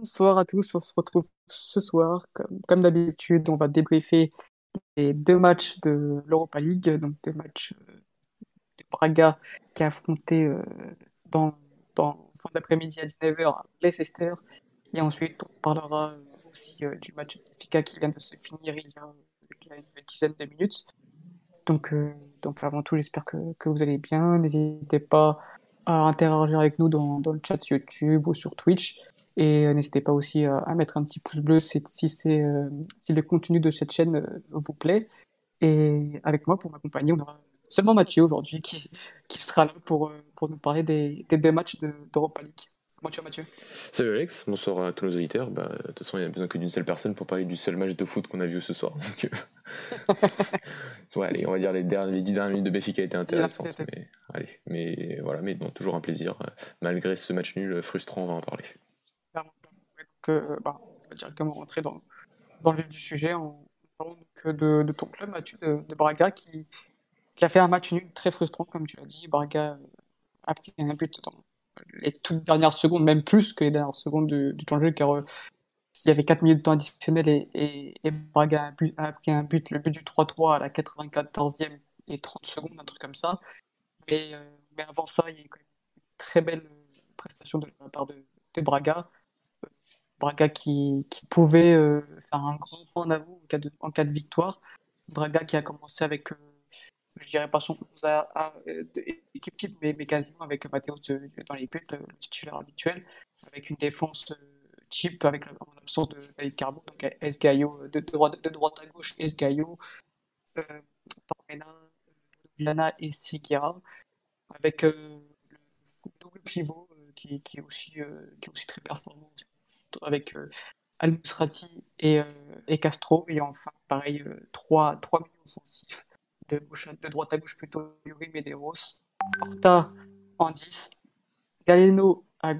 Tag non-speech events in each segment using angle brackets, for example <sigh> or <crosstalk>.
Bonsoir à tous, on se retrouve ce soir. Comme, comme d'habitude, on va débriefer les deux matchs de l'Europa League, donc deux matchs euh, de Braga qui a affronté euh, dans, dans fin d'après-midi à 19h Leicester. Et ensuite, on parlera aussi euh, du match de Fika qui vient de se finir il y a, il y a une dizaine de minutes. Donc, donc avant tout, j'espère que, que vous allez bien. N'hésitez pas à interagir avec nous dans, dans le chat YouTube ou sur Twitch. Et euh, n'hésitez pas aussi euh, à mettre un petit pouce bleu si, euh, si le contenu de cette chaîne vous plaît. Et avec moi, pour m'accompagner, on aura seulement Mathieu aujourd'hui qui, qui sera là pour, pour nous parler des, des deux matchs d'Europa League. Comment tu vas Mathieu? Salut Alex, bonsoir à tous nos auditeurs. Bah, de toute façon, il n'y a besoin que d'une seule personne pour parler du seul match de foot qu'on a vu ce soir. <laughs> <laughs> ouais, allez, on va dire les, derniers, les 10 dernières minutes de Béfica été intéressantes. Mais, allez, mais voilà, mais bon, toujours un plaisir. Malgré ce match nul frustrant, on va en parler que euh, bah, on va directement rentrer dans, dans le vif du sujet en parlant de, de, ton club, Mathieu, de, Braga, qui, qui, a fait un match nul très frustrant, comme tu l'as dit. Braga a pris un but dans les toutes dernières secondes, même plus que les dernières secondes du, du temps de jeu, car euh, il y avait 4 minutes de temps additionnel et, et, Braga a, pris un but, le but du 3-3 à la 94e et 30 secondes, un truc comme ça. Mais, euh, mais avant ça, il y a quand même une très belle prestation de la part de, de Braga. Braga qui, pouvait euh, faire un grand point en, cas de, en cas de victoire. Braga qui a commencé avec, euh, je dirais pas son euh, équipe type, mais, mais, quasiment avec Matteo dans les buts, le titulaire habituel, avec une défense cheap, avec l'absence de David Carbo, donc de, de, droite, à gauche, Esgaio, euh, Lana et Sikira, avec le double pivot qui est aussi très performant avec euh, Al-Musrati et, euh, et, Castro. Et enfin, pareil, euh, trois, trois milieux offensifs de, de droite à gauche plutôt Yuri Medeiros, Horta en 10, Galeno à,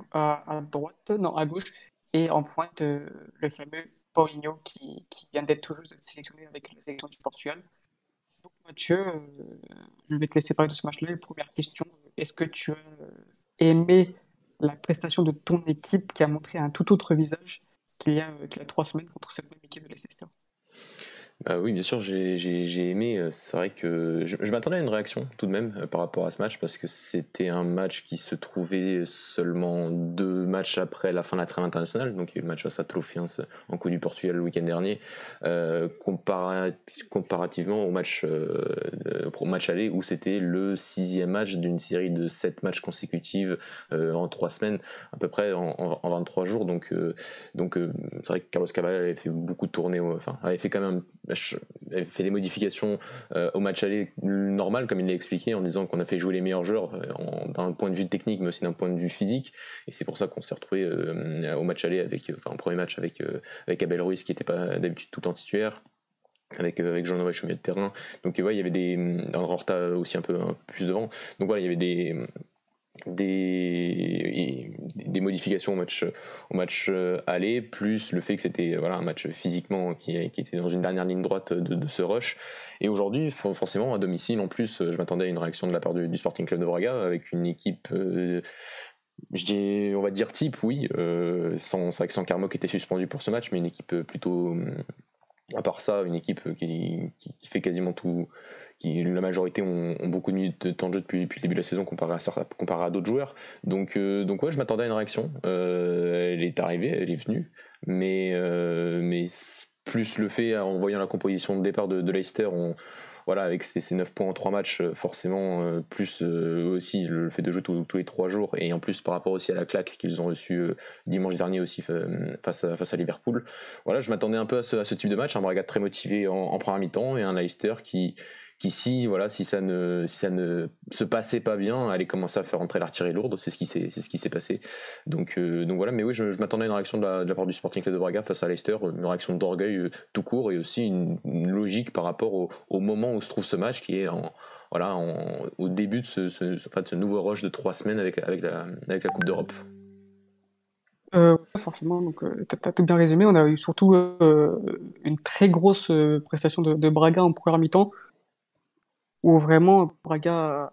droite, non, à gauche, et en pointe le fameux Paulinho qui, qui vient d'être tout sélectionné avec la sélection du Portugal. Donc Mathieu, je vais te laisser parler de ce match-là. Première question, est-ce que tu as aimé la prestation de ton équipe qui a montré un tout autre visage qu'il y a, a trois semaines contre cette même équipe de Leicester. Bah oui, bien sûr, j'ai aimé. Euh, c'est vrai que je, m'attendais à une réaction tout de même euh, par rapport à ce match parce que c'était un match qui se trouvait seulement deux matchs après la fin de la trêve internationale. Donc il y a eu le match face à Trofiens en Coupe du Portugal le week-end dernier, euh, comparativement au match, au match aller où c'était le sixième match d'une série de sept matchs consécutifs en trois semaines, à peu près en, 23 jours. Donc, donc c'est vrai que Carlos Cavalli avait fait beaucoup de tournées, enfin avait fait quand même fait des modifications euh, au match aller normal, comme il l'a expliqué, en disant qu'on a fait jouer les meilleurs joueurs euh, d'un point de vue technique, mais aussi d'un point de vue physique. Et c'est pour ça qu'on s'est retrouvé euh, au match aller avec, enfin, premier match avec, Abel Ruiz, qui n'était pas d'habitude tout en titulaire. Avec, Jean-Noël Chemier de terrain. Donc, ouais, il y avait des. Horta aussi un peu plus devant. Donc, voilà, il y avait des, des, des modifications au match, au match euh, aller, plus le fait que c'était voilà, un match physiquement qui, qui, était dans une dernière ligne droite de, ce rush. Et aujourd'hui, forcément, à domicile, en plus, je m'attendais à une réaction de la part du, Sporting Club de Braga avec une équipe. Euh, je on va dire type, oui, euh, sans, avec sans Carmo qui était suspendu pour ce match, mais une équipe plutôt, à part ça, une équipe qui, qui, qui fait quasiment tout, qui la majorité ont, beaucoup de de temps de jeu depuis, le début de la saison comparé à, d'autres joueurs. Donc, euh, donc ouais, je m'attendais à une réaction. Euh, elle est arrivée, elle est venue, mais, euh, plus le fait, en voyant la composition de départ de, Leicester, voilà, avec ces, 9 points en 3 matchs, forcément, plus aussi le fait de jouer tous les 3 jours, et en plus par rapport aussi à la claque qu'ils ont reçue dimanche dernier aussi face à, face à Liverpool. Voilà, je m'attendais un peu à ce, type de match, un Braga très motivé en, en première mi-temps, et un Leicester qui, qui si voilà si ça ne si ça ne se passait pas bien allait commencer à faire entrer l'artillerie lourde. C'est ce qui s'est c'est ce qui s'est passé. Donc euh, donc voilà. Mais oui je, m'attendais à une réaction de la, part du Sporting Club de Braga face à Leicester. Une réaction d'orgueil euh, tout court et aussi une, logique par rapport au, moment où se trouve ce match qui est voilà, au début de ce, ce, nouveau rush de trois semaines avec, avec, la, avec la Coupe d'Europe. Euh, forcément, donc euh, tu as, tout bien résumé. On a eu surtout une très grosse prestation de, de, Braga en première mi-temps, où vraiment Braga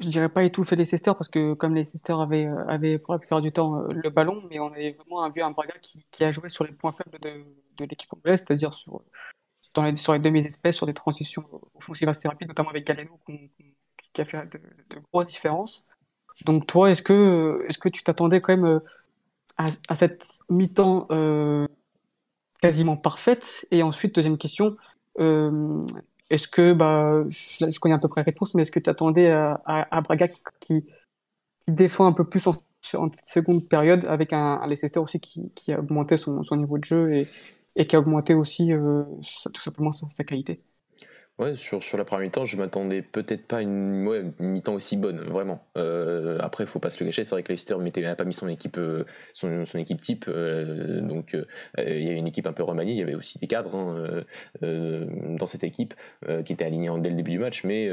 je dirais pas étouffer les Leicester parce que comme les Leicester avaient, euh, avaient pour la plupart du temps euh, le ballon, mais on avait vraiment vu un Braga qui, a joué sur les points faibles de, l'équipe anglaise, c'est-à-dire sur, dans les, sur les demi-espèces, sur des transitions offensives assez rapides, notamment avec Galeno qui a fait de, grosses différences. Donc toi, est-ce que, est-ce que tu t'attendais quand même euh, à, cette mi-temps euh, quasiment parfaite? Et ensuite, deuxième question, euh, est-ce que, bah, je, connais à peu près la réponse, mais est-ce que tu attendais à, Braga qui, qui, défend un peu plus en, seconde période avec un, un Leicester aussi qui, qui, a augmenté son, son, niveau de jeu et, et qui a augmenté aussi euh, tout simplement sa qualité? Ouais, sur, sur la première mi-temps, je m'attendais peut-être pas à une, mi-temps aussi bonne, vraiment. Euh, après, faut pas se le cacher, c'est vrai que Leicester n'a pas mis son équipe, euh, son, équipe type, euh, donc euh, il y avait une équipe un peu remaniée, il y avait aussi des cadres hein, dans cette équipe qui étaient alignés dès le début du match, mais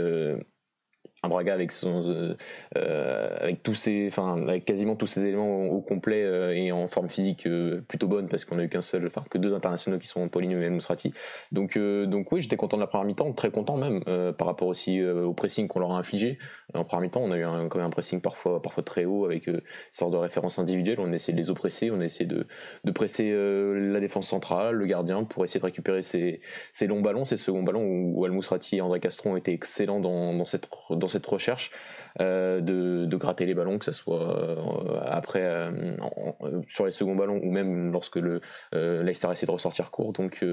Braga avec son euh, euh, avec tous ses enfin avec quasiment tous ses éléments au, complet euh, et en forme physique plutôt bonne parce qu'on a eu qu'un seul enfin que deux internationaux qui sont Paulinho et Mousrati donc donc oui j'étais content de la première mi-temps très content même par rapport aussi au pressing qu'on leur a infligé. En première mi-temps on a eu quand même un pressing parfois parfois très haut avec une sorte de référence individuelle. On a essayé de les oppresser on a essayé de, de presser la défense centrale le gardien pour essayer de récupérer ces, ces longs ballons. Ces seconds ballons où, Al Mousrati et André Castron été excellents dans, dans dans cette recherche euh, de, gratter les ballons, que ce soit euh, après euh, sur les seconds ballons ou même lorsque le Leicester essaie de ressortir court. Donc,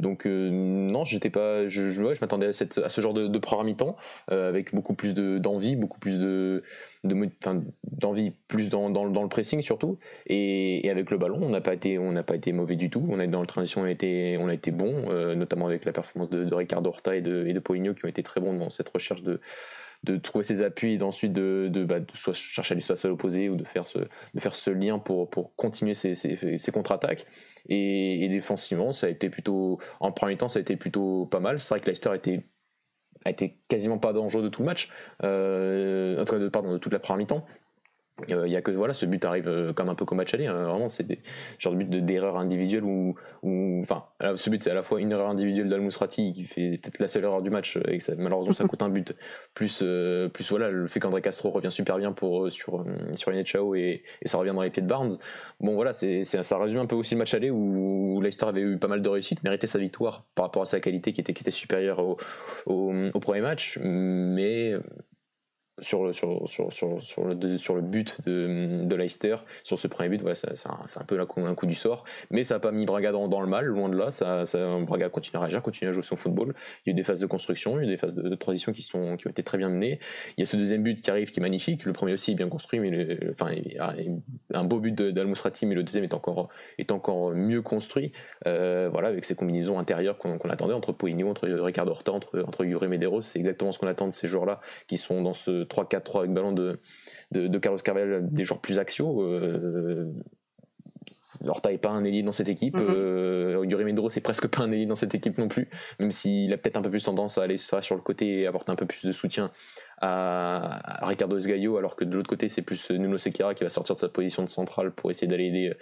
donc non, j'étais pas, je, je, je m'attendais à, ce genre de, première mi-temps avec beaucoup plus d'envie, beaucoup plus de, d'envie, plus dans, dans, dans, le pressing surtout. Et, avec le ballon, on n'a pas été, on n'a pas été mauvais du tout. On a dans le transition, on a été, on a été bon, notamment avec la performance de, de Ricardo Horta et de, et de Poligno qui ont été très bons dans cette recherche de de trouver ses appuis et ensuite de, de, bah, de soit l'espace à l'opposé ou de faire ce, de faire ce lien pour, pour continuer ses, ses, contre-attaques. Et, défensivement, ça a été plutôt, en premier temps, ça a été plutôt pas mal. C'est vrai que Leicester été, a été quasiment pas dangereux de tout le match, euh, pardon, de toute la première mi-temps. Euh, il y a que voilà, ce but arrive euh, comme un peu comme match aller. Hein. vraiment, c'est des genre de but d'erreur individuelle ou enfin, ce but c'est à la fois une erreur individuelle d'Al-Mousrati qui fait peut-être la seule erreur du match et que ça, malheureusement ça <laughs> coûte un but. Plus plus voilà le fait qu'André Castro revient super bien pour sur sur Chao et, et, ça revient dans les pieds de Barnes. Bon voilà, c'est ça résume un peu aussi le match aller où Leicester avait eu pas mal de réussite, méritait sa victoire par rapport à sa qualité qui était qui était supérieure au, au, au premier match, mais sur le, sur, sur, sur, sur, le, sur le but de, de Leicester, sur ce premier but, voilà, c'est un, un, peu un coup du sort, mais ça n'a pas mis Braga dans, dans, le mal, loin de là, ça, ça, Braga continue à réagir, continue à jouer son football, il y a eu des phases de construction, il y a eu des phases de, transition qui, sont, qui ont été très bien menées, il y a ce deuxième but qui arrive qui est magnifique, le premier aussi est bien construit, mais enfin, un beau but d'Al mais le deuxième est encore, est encore mieux construit, euh, voilà, avec ces combinaisons intérieures qu'on attendait entre Poligno, entre Ricardo Horta, entre, entre Yuri Medeiros, c'est exactement ce qu'on attend de ces joueurs-là qui sont dans ce 3-4-3 avec ballon de, de, Carlos Carvalho, des joueurs plus axiaux. Euh, Horta n'est pas un élite dans cette équipe. Mm Yuri Medro, c'est presque pas un élite dans cette équipe non plus, même s'il a peut-être un peu plus tendance à aller sur le côté et apporter un peu plus de soutien à, Ricardo Esgaio, alors que de l'autre côté, c'est plus Nuno Sequeira qui va sortir de sa position de centrale pour essayer d'aller aider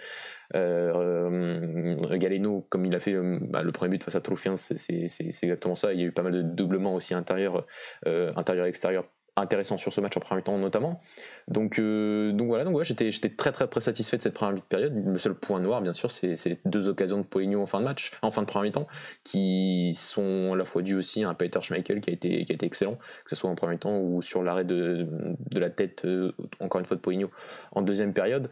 euh, Galeno, comme il a fait bah, le premier but face à Trofiens, c'est exactement ça. Il y a eu pas mal de doublements aussi intérieur, euh, intérieur-extérieur intéressant sur ce match en première mi-temps notamment. Donc, euh, donc voilà, donc ouais, j'étais, très très très satisfait de cette première période. Le seul point noir, bien sûr, c'est, les deux occasions de Poligno en fin de match, en fin de première mi-temps, qui sont à la fois dues aussi à un Peter Schmeichel qui a été, qui a été excellent, que ce soit en première mi-temps ou sur l'arrêt de, de la tête, euh, encore une fois de Poligno, en deuxième période.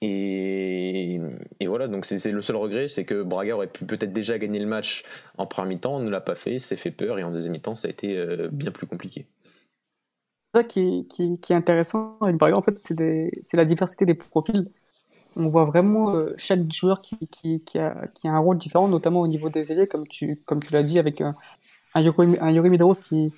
Et, et, voilà, donc c'est le seul regret, c'est que Braga aurait pu peut-être déjà gagner le match en première mi-temps, ne l'a pas fait, s'est fait peur, et en deuxième mi-temps, ça a été euh, bien plus compliqué ça qui, qui, qui, est intéressant avec Braga, en fait, c'est la diversité des profils. On voit vraiment euh, chaque joueur qui, qui, a, qui a un rôle différent, notamment au niveau des ailiers, comme tu, comme tu l'as dit, avec un, un, Yuri, un Yuri Medeiros qui,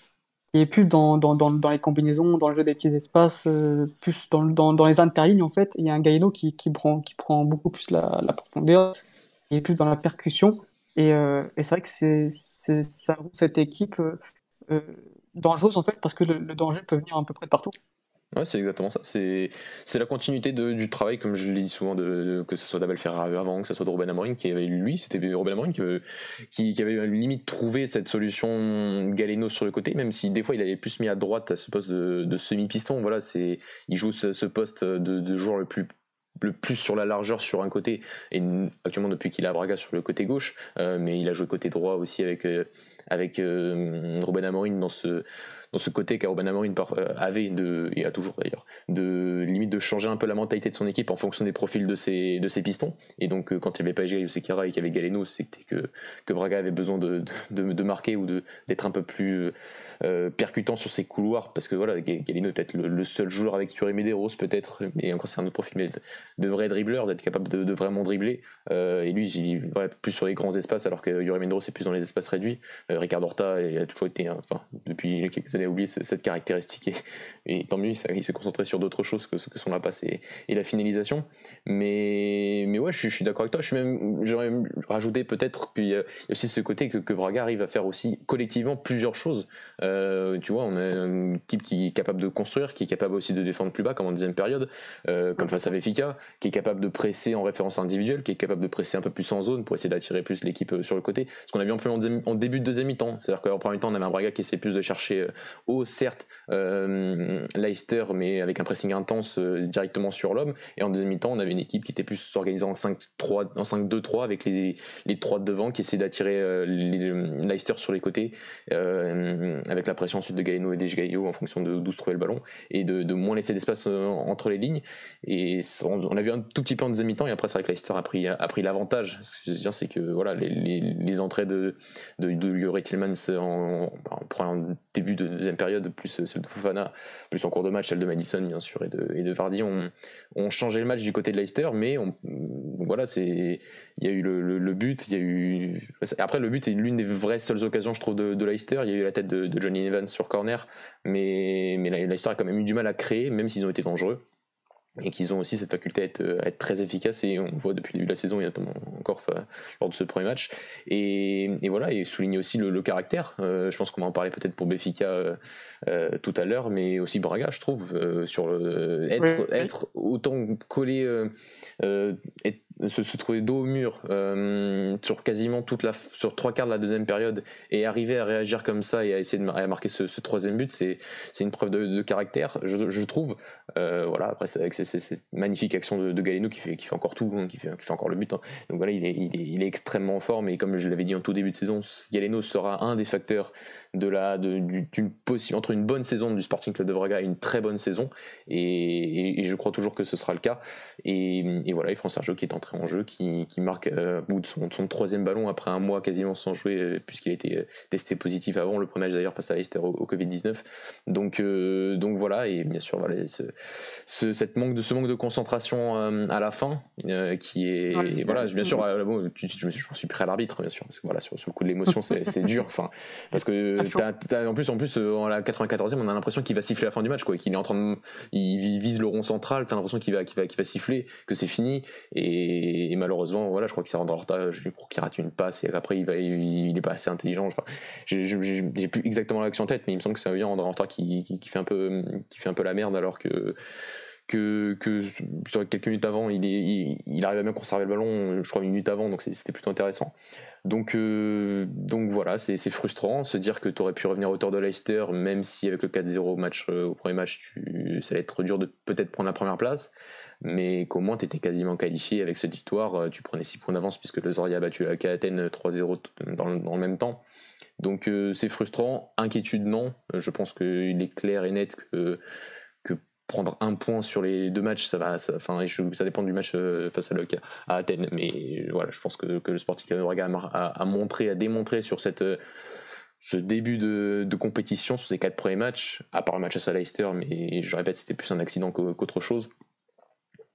est plus dans, dans, dans, dans, les combinaisons, dans le jeu des petits espaces, euh, plus dans, les interlignes, en fait. Il y a un Gaino qui, prend, qui prend beaucoup plus la, la profondeur, est plus dans la percussion. Et, euh, et c'est vrai que c'est ça cette équipe dangereuse en fait parce que le, danger peut venir à peu près de partout. Ouais, c'est exactement ça. C'est, la continuité du travail, comme je l'ai dit souvent, que ce soit d'Abel Ferrari avant, que ce soit de Robin Amorim, qui avait lui, c'était Robin Amorim qui, qui, qui, avait limite trouvé cette solution Galeno sur le côté, même si des fois il avait plus mis à droite à ce poste de, semi-piston. Voilà, c'est, il joue ce, poste de, de joueur le plus le plus sur la largeur sur un côté et actuellement depuis qu'il a Braga sur le côté gauche euh, mais il a joué côté droit aussi avec euh, avec euh, Robin Amorim dans ce dans ce côté qu'Aroban Amorim euh, avait, et a toujours d'ailleurs, de limite de changer un peu la mentalité de son équipe en fonction des profils de ses, de ses pistons. Et donc, euh, quand il n'y avait pas Egiri ou et qu'il y avait Galeno, c'était que, que Braga avait besoin de, de, de marquer ou d'être un peu plus euh, percutant sur ses couloirs, parce que voilà, Galeno est peut-être le, seul joueur avec Yuri Medeiros, peut-être, mais encore c'est un autre profil, mais de vrai dribbleur, d'être capable de, vraiment dribbler. et lui, il voilà, plus sur les grands espaces, alors que Yuri Medeiros est plus dans les espaces réduits. Ricardo Horta il a toujours été, enfin, depuis quelques années, a oublié cette caractéristique et, tant mieux, il s'est concentré sur d'autres choses que, que sont la passe et, la finalisation. Mais, mais ouais, je, suis d'accord avec toi. Je même, j'aurais rajouté peut-être qu'il y a aussi ce côté que, que, Braga arrive à faire aussi collectivement plusieurs choses. Euh, tu vois, on a une équipe qui est capable de construire, qui est capable aussi de défendre plus bas, comme en deuxième période, euh, comme face à Benfica, qui est capable de presser en référence individuelle, qui est capable de presser un peu plus en zone pour essayer d'attirer plus l'équipe euh, sur le côté. Ce qu'on a vu un peu en, début de deuxième mi-temps. C'est-à-dire qu'en premier temps, on avait un Braga qui essayait plus de chercher haut, certes, euh, Leicester, mais avec un pressing intense euh, directement sur l'homme. Et en deuxième mi-temps, on avait une équipe qui était plus organisée en 5-3, en 5-2-3 avec les, les trois devant qui essayaient d'attirer euh, Leicester sur les côtés, avec la pression ensuite de Galeno et Gaio en fonction de d'où se trouvait le ballon, et de, moins laisser d'espace entre les lignes. Et on, a vu un tout petit peu en deuxième mi-temps, et après, c'est vrai que Leicester a pris, a pris l'avantage. Ce que je veux dire, c'est que voilà, les, les, entrées de, de, de Tillmans en, en, en début de deuxième période, plus euh, celle de Fofana, plus en cours de match, celle de Madison, bien sûr, et de, Vardy, ont, ont changé le match du côté de Leicester, mais on, voilà, il y a eu le, but, y a eu. Après, le but est l'une des vraies seules occasions, je trouve, de, de Leicester. Il y a eu la tête de, Johnny Evans sur corner, mais, mais Leicester a quand même eu du mal à créer, même s'ils ont été dangereux et qu'ils ont aussi cette faculté à être, à être, très efficace et on le voit depuis le début de la saison et notamment encore lors de ce premier match. Et, et voilà et souligner aussi le, caractère. Euh, je pense qu'on va en parler peut-être pour Béfica euh, euh, tout à l'heure mais aussi Braga je trouve sur le, être, être autant collé être, se, trouver dos au mur sur quasiment toute la sur trois quarts de la deuxième période et arriver à réagir comme ça et à essayer de à marquer ce, troisième but c'est une preuve de, caractère je, je trouve voilà après avec c'est cette magnifique action de, de, Galeno qui fait, qui fait encore tout, hein, qui, fait, qui fait encore le but. Hein. Donc voilà, il est, il, est, il est, extrêmement fort, mais comme je l'avais dit en tout début de saison, Galeno sera un des facteurs de la, d'une possible, entre une bonne saison du Sporting Club de Braga et une très bonne saison. Et, et, je crois toujours que ce sera le cas. Et, et voilà, et France Sergio qui est entré en jeu, qui, qui marque euh, bout de son, son, troisième ballon après un mois quasiment sans jouer, euh, puisqu'il a été euh, testé positif avant le premier match d'ailleurs face à Leicester au, Covid-19. Donc, euh, donc voilà, et bien sûr, voilà, ce, ce, cette manque de, ce manque de concentration à la fin, qui est. voilà, bien sûr, bon, je, suis prêt à l'arbitre, bien sûr, parce que voilà, sur, sur le coup de l'émotion, <laughs> c'est dur. Enfin, parce que en plus, en plus, euh, en la 94e, on a l'impression qu'il va siffler la fin du match, quoi. Qu'il est en train de, il vise le rond central. T'as l'impression qu'il va, qu'il va, qu'il va siffler, que c'est fini. Et, malheureusement, voilà, je crois qu'il s'est rendu en retard. Je crois qu'il rate une passe et après il va, il, est pas assez intelligent. Enfin, j'ai plus exactement l'action en tête, mais il me semble que c'est un en retard qui, qui, fait un peu, qui fait un peu la merde alors que que, quelques minutes avant, il, est, il, arrive à bien conserver le ballon, je crois une minute avant, donc c'était plutôt intéressant. Donc, euh, donc voilà, c'est frustrant, se dire que tu aurais pu revenir à hauteur de Leicester, même si avec le 4-0 au, match, euh, au premier match, ça allait être dur de peut-être prendre la première place, mais qu'au moins tu étais quasiment qualifié avec cette victoire, euh, tu prenais 6 points d'avance puisque le Zoria a battu à Athènes 3-0 dans, dans, le même temps. Donc c'est frustrant, inquiétude non, je pense qu'il est clair et net que prendre un point sur les deux matchs, ça va, ça, dépend du match euh, face à, le, à Athènes. Mais voilà, je pense que, le Sporting de a, a, montré, a démontré sur cette, ce début de, de, compétition, sur ces quatre premiers matchs, à part le match à Leicester, mais je répète, c'était plus un accident qu'autre chose.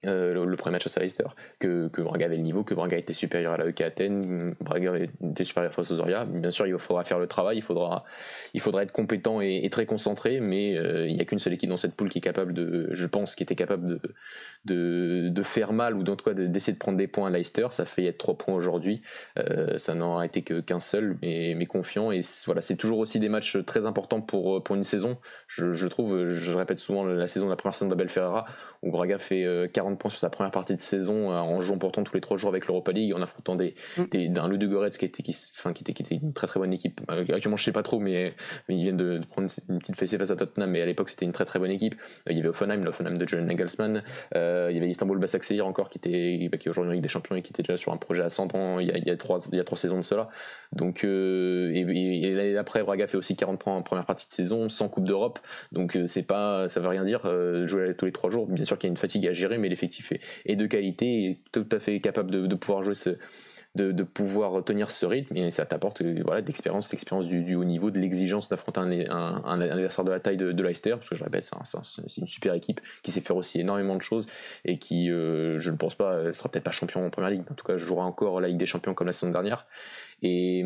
Euh, le, premier match face à Leicester, que, Braga avait le niveau, que Braga était supérieur à la EK Athènes, Braga était supérieur face aux Zoria. Bien sûr, il faudra faire le travail, il faudra, il faudra être compétent et, très concentré, mais euh, il n'y a qu'une seule équipe dans cette poule qui est capable de, je pense, qui était capable de, de, de faire mal ou en tout cas d'essayer de prendre des points à Leicester. Ça fait être trois points aujourd'hui, euh, ça n'en a été qu'un seul, mais, mais confiant. Et voilà, c'est toujours aussi des matchs très importants pour, pour une saison. Je, trouve, je répète souvent la saison, la première saison d'Abel Ferreira, où Braga fait 40 points sur sa première partie de saison euh, en jouant pourtant tous les trois jours avec l'Europa League, en affrontant des, mm. des d'un Ludogorets qui était, qui, enfin, qui, était, qui était une très très bonne équipe. Euh, actuellement, je sais pas trop, mais, mais ils viennent de, prendre une petite fessée face à Tottenham, mais à l'époque, c'était une très très bonne équipe. Euh, il y avait Offenheim, l'Offenheim de John Nagelsmann. il y avait Istanbul Basaksehir encore, qui était qui est aujourd'hui en Ligue des Champions et qui était déjà sur un projet à 100 ans il y a, il y a, trois, il y a trois saisons de cela. Donc, et, l'année d'après, Braga fait aussi 40 points en première partie de saison, sans Coupe d'Europe. Donc, c'est pas, ça veut rien dire jouer tous les trois jours. Bien sûr qu'il y a une fatigue à gérer, mais l'effectif est, de qualité et tout à fait capable de, pouvoir jouer ce, de, pouvoir tenir ce rythme et ça t'apporte euh, voilà, d'expérience, l'expérience du, haut niveau, de l'exigence d'affronter un, un, adversaire de la taille de, Leicester, parce que je répète, c'est une super équipe qui sait faire aussi énormément de choses et qui, euh, je ne pense pas, sera peut-être pas champion en première ligue, en tout cas, jouera encore la Ligue des Champions comme la saison dernière. Et,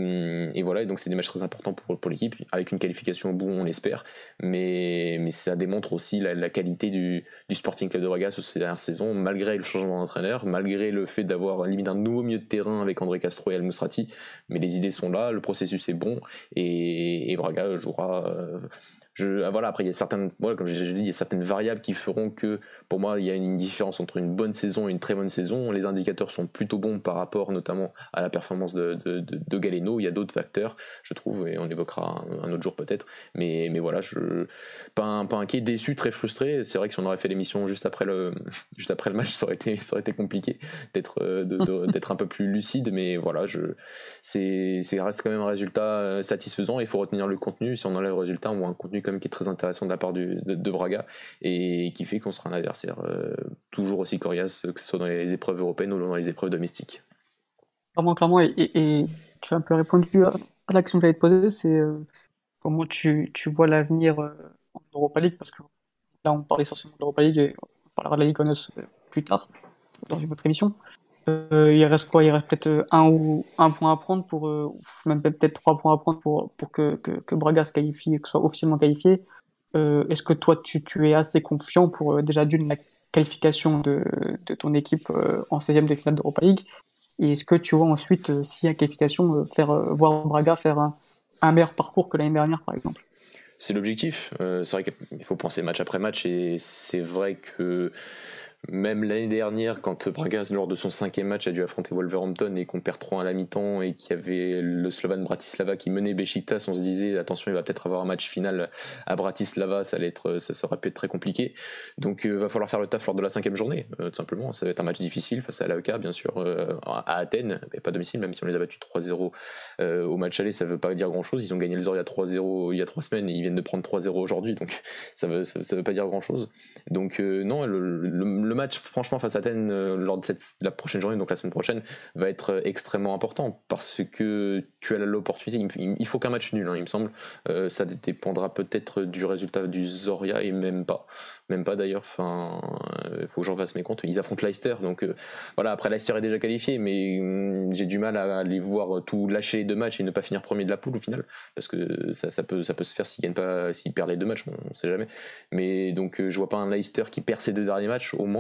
et voilà, donc c'est des matchs très importants pour, l'équipe, avec une qualification au bout, on l'espère, mais, ça démontre aussi la, qualité du, Sporting Club de Braga sur ces dernières saisons, malgré le changement d'entraîneur, malgré le fait d'avoir limite un nouveau milieu de terrain avec André Castro et Al Musrati, mais les idées sont là, le processus est bon, et, et Braga jouera. Euh, ah, voilà, après, il y a certaines, comme j'ai dit, il y a certaines variables qui feront que, pour moi, il y a une différence entre une bonne saison et une très bonne saison. Les indicateurs sont plutôt bons par rapport, notamment, à la performance de, de, Galeno. Il y a d'autres facteurs, je trouve, et on évoquera un, autre jour peut-être. Mais, mais voilà, je, pas, pas inquiet, déçu, très frustré. C'est vrai que si on aurait fait l'émission juste après le, <laughs> juste après le match, ça aurait été, ça aurait été compliqué d'être, euh, <laughs> d'être un peu plus lucide. Mais voilà, je, c'est, ça reste quand même un résultat euh, satisfaisant. Il faut retenir le contenu. Si on enlève le résultat, on voit un contenu qui est très intéressant de la part de, Braga et qui fait qu'on sera un adversaire euh, toujours aussi coriace, que ce soit dans les épreuves européennes ou dans les épreuves domestiques. Clairement, clairement, et, tu as un peu répondu à, la question que j'allais te poser, c'est euh, comment tu, tu vois l'avenir euh, en Europa League, parce que là on parlait essentiellement de l'Europa League et on parlera de la Ligue plus tard dans une autre émission. Euh, il reste quoi? Il reste peut-être euh, un ou un point à prendre pour, euh, même peut-être trois points à prendre pour, pour que, que, Braga se qualifie, que soit officiellement qualifié. Est-ce que toi, tu, tu, es assez confiant pour déjà d'une la qualification de, de ton équipe en 16e de finale d'Europa League? Et est-ce que tu vois ensuite, si à qualification, faire voir Braga faire un meilleur parcours que l'année dernière, par exemple? C'est l'objectif. c'est vrai qu'il faut penser match après match et c'est vrai que même l'année dernière, quand Braga, lors de son cinquième match, a dû affronter Wolverhampton et qu'on perd 3 à la mi-temps et qu'il y avait le Slovan Bratislava qui menait Besiktas, on se disait attention, il va peut-être avoir un match final à Bratislava, ça, allait être, ça sera peut-être très compliqué. Donc il euh, va falloir faire le taf lors de la cinquième journée, euh, tout simplement. Ça va être un match difficile face à l'AEK, bien sûr, euh, à Athènes, mais pas domicile, même si on les a battus 3-0 au match aller, ça ne veut pas dire grand-chose. Ils ont gagné le Zoria 3-0 il y a 3 semaines et ils viennent de prendre 3-0 aujourd'hui, donc ça ne veut, ça, veut pas dire grand-chose. Donc non, le match, franchement, face à Athènes, euh, lors de cette, la prochaine journée, donc la semaine prochaine, va être euh, extrêmement important parce que tu as l'opportunité. Il, faut qu'un match nul, hein, il me semble. Euh, ça dépendra peut-être du résultat du Zoria et même pas. Même pas d'ailleurs. Enfin, il faut que j'en fasse mes comptes. Ils affrontent Leicester, donc voilà. Après, Leicester est déjà qualifié, mais hum, j'ai du mal à les voir tout lâcher les deux matchs et ne pas finir premier de la poule au final, parce que ça, peut, ça peut se faire s'ils gagnent pas, s'ils perdent les deux matchs, on, ne sait jamais. Mais donc, je vois pas un Leicester qui perd ses deux derniers matchs, au moins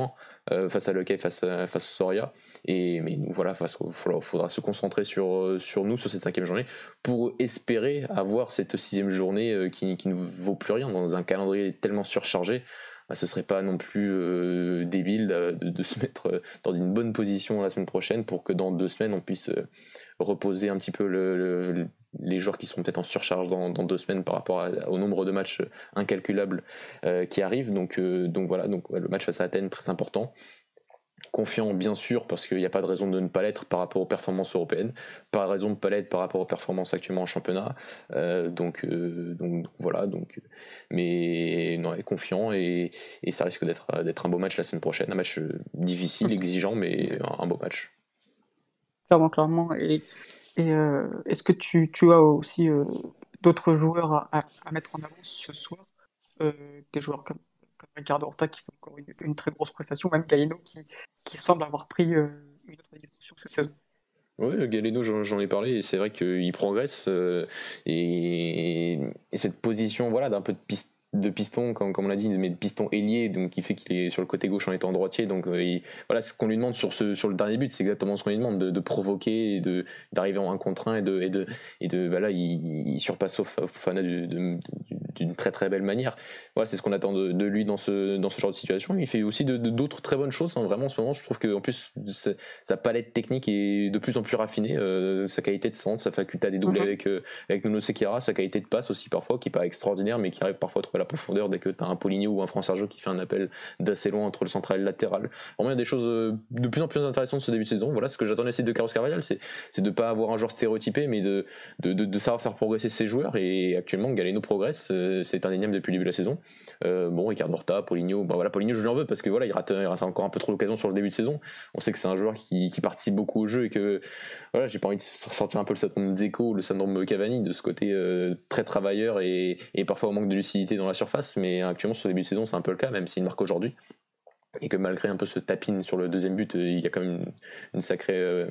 euh, face à Lequel, face, face au Soria. Et, mais voilà, il faudra, se concentrer sur, euh, sur nous, sur cette cinquième journée, pour espérer avoir cette sixième journée euh, qui, qui ne vaut plus rien dans un calendrier tellement surchargé. Bah, ce serait pas non plus débile de, se mettre dans une bonne position la semaine prochaine pour que dans deux semaines on puisse reposer un petit peu le, les joueurs qui seront peut-être en surcharge dans, deux semaines par rapport au nombre de matchs incalculables euh, qui arrivent. Donc, euh, donc voilà, donc le match face à Athènes très important. Confiant bien sûr parce qu'il n'y a pas de raison de ne pas l'être par rapport aux performances européennes, pas de raison de ne pas l'être par rapport aux performances actuellement en championnat. Euh, donc, donc, voilà, donc mais non, confiant et, et ça risque d'être d'être un beau match la semaine prochaine, un match difficile, exigeant, mais un, un beau match. Clairement, clairement. Et et euh, est-ce que tu, tu, as aussi euh, d'autres joueurs à, mettre en avant ce soir euh, Des joueurs comme comme Ricardo Horta qui fait encore une, très grosse prestation, même Galeno qui, qui semble avoir pris une autre dimension cette saison? Oui, Galeno, j'en ai parlé, et c'est vrai qu'il progresse. et, et, cette position voilà, d'un peu de piste de piston, comme, comme on l'a dit, mais de piston ailier, donc qui fait qu'il est sur le côté gauche en étant droitier. Donc euh, voilà, ce qu'on lui demande sur, ce, sur le dernier but, c'est exactement ce qu'on lui demande, de, provoquer, et de, d'arriver en un contre un et de, et de, et de voilà, il, surpasse Fofana d'une très très belle manière. Voilà, c'est ce qu'on attend de, lui dans ce, dans ce genre de situation. Il fait aussi d'autres très bonnes choses, hein. vraiment en ce moment. Je trouve qu'en plus, sa palette technique est de plus en plus raffinée, euh, sa qualité de centre, sa faculté à dédoubler mm-hmm. avec, euh, avec Nuno Sekira, sa qualité de passe aussi parfois, qui n'est pas extraordinaire, mais qui arrive parfois à trouver la profondeur dès que tu as un Poligno ou un France Sergio qui fait un appel d'assez loin entre le central et le latéral. Vraiment, il y a des choses euh, de plus en plus intéressantes ce début de saison. Voilà ce que j'attendais de Carlos Carvalhal, c'est de ne pas avoir un joueur stéréotypé, mais de, de, de, savoir faire progresser ses joueurs. Et actuellement, Galeno progresse, euh, c'est un énième depuis le début de la saison. Euh, bon, Ricardo Horta, Poligno, bah voilà, Poligno, je lui en veux parce que voilà, il rate, encore un peu trop l'occasion sur le début de saison. On sait que c'est un joueur qui, participe beaucoup au jeu et que voilà, j'ai pas envie de sortir un peu le syndrome Zeko, le syndrome Cavani, de ce côté très travailleur et, et parfois au manque de lucidité dans surface, mais actuellement sur le début de saison c'est un peu le cas, même s'il marque aujourd'hui et que malgré un peu ce tapin sur le deuxième but, euh, il y a quand même une, sacrée, euh,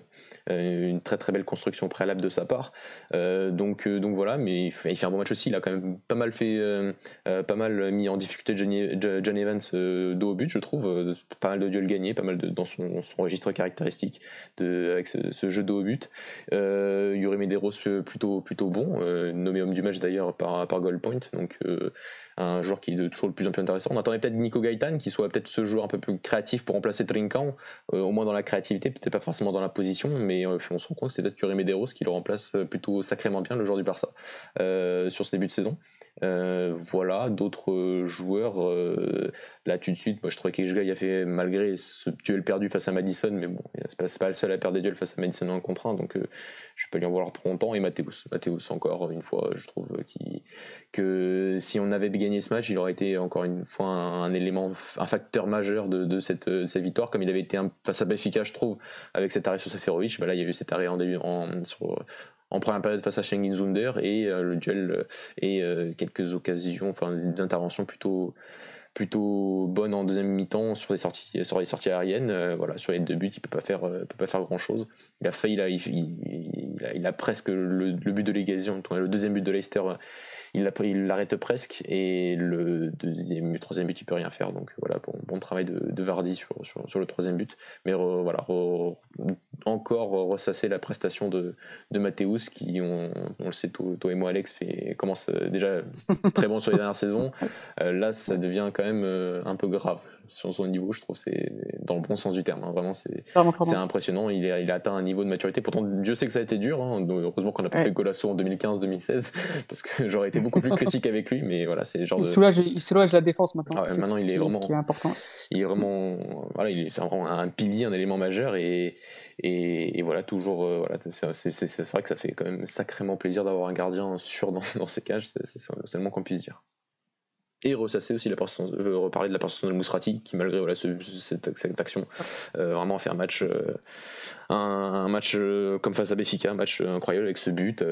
euh, une très très belle construction préalable de sa part. donc, donc voilà, mais il fait, un bon match aussi. Il a quand même pas mal fait, pas mal mis en difficulté John Evans dos au but, je trouve. Pas mal de duels gagnés, pas mal de, dans son, registre caractéristique de, avec ce, jeu dos au but. Yuri Medeiros plutôt plutôt bon, nommé homme du match d'ailleurs par par Goldpoint. Donc un joueur qui est toujours de plus en plus intéressant. On attendait peut-être Nico Gaetan qui soit peut-être ce joueur un peu plus créatif pour remplacer Trinkan, euh, au moins dans la créativité, peut-être pas forcément dans la position, mais euh, on se rend compte que c'est peut-être Yuri Medeiros qui le remplace euh, plutôt sacrément bien le joueur du Barça sur ce début de saison. voilà, d'autres joueurs, là tout de suite, moi je trouvais qu'Ejga a fait, malgré ce duel perdu face à Madison, mais bon, c'est pas, pas le seul à perdre des duels face à Madison en contre 1, donc je peux lui en vouloir trop longtemps. Et Mathéus, Mathéus encore une fois, je trouve que si on avait gagné ce match, il aurait été encore une fois un, élément, un facteur majeur de, cette, victoire, comme il avait été un, face à Benfica, je trouve, avec cet arrêt sur Seferovic. Bah là, il y a eu cet arrêt en, début, en, première période face à Schengen Zunder et euh, le duel euh, et euh, quelques occasions, enfin d'intervention plutôt plutôt bonne en deuxième mi-temps sur les sorties sur les sorties aériennes voilà sur les deux buts il peut pas faire peut pas faire grand chose il a failli il, a, presque le, but de l'égalisation le deuxième but de Leicester il l'arrête presque et le deuxième, le troisième but il peut rien faire. Donc voilà bon, travail de, Vardy sur, le troisième but. Mais voilà encore ressasser la prestation de, de Mathéus qui on, le sait toi, et moi Alex fait, commence euh, déjà très bon sur les dernières <laughs> saisons. Euh, là ça devient quand même euh, un peu grave sur son niveau je trouve c'est dans le bon sens du terme hein. vraiment c'est c'est impressionnant il, est, il a atteint un niveau de maturité pourtant Dieu sait que ça a été dur hein. heureusement qu'on a pas fait Golasso en 2015-2016 <laughs> parce que j'aurais été beaucoup plus critique avec lui, mais voilà, c'est genre. Il, soulage, il soulage la défense maintenant. Ah maintenant, il est, vraiment. qui est important. Il est vraiment. Voilà, il est, vraiment un pilier, un élément majeur, et, et, voilà, toujours. Euh, voilà, c'est, vrai que ça fait quand même sacrément plaisir d'avoir un gardien sûr dans, <laughs> dans ces cages, c'est, le moins qu'on puisse dire et ressasser aussi la veux reparler de la personne de Mousrati qui malgré voilà, cette, action euh, vraiment a fait un match euh, un, match euh, comme face à Béfica un match incroyable avec ce but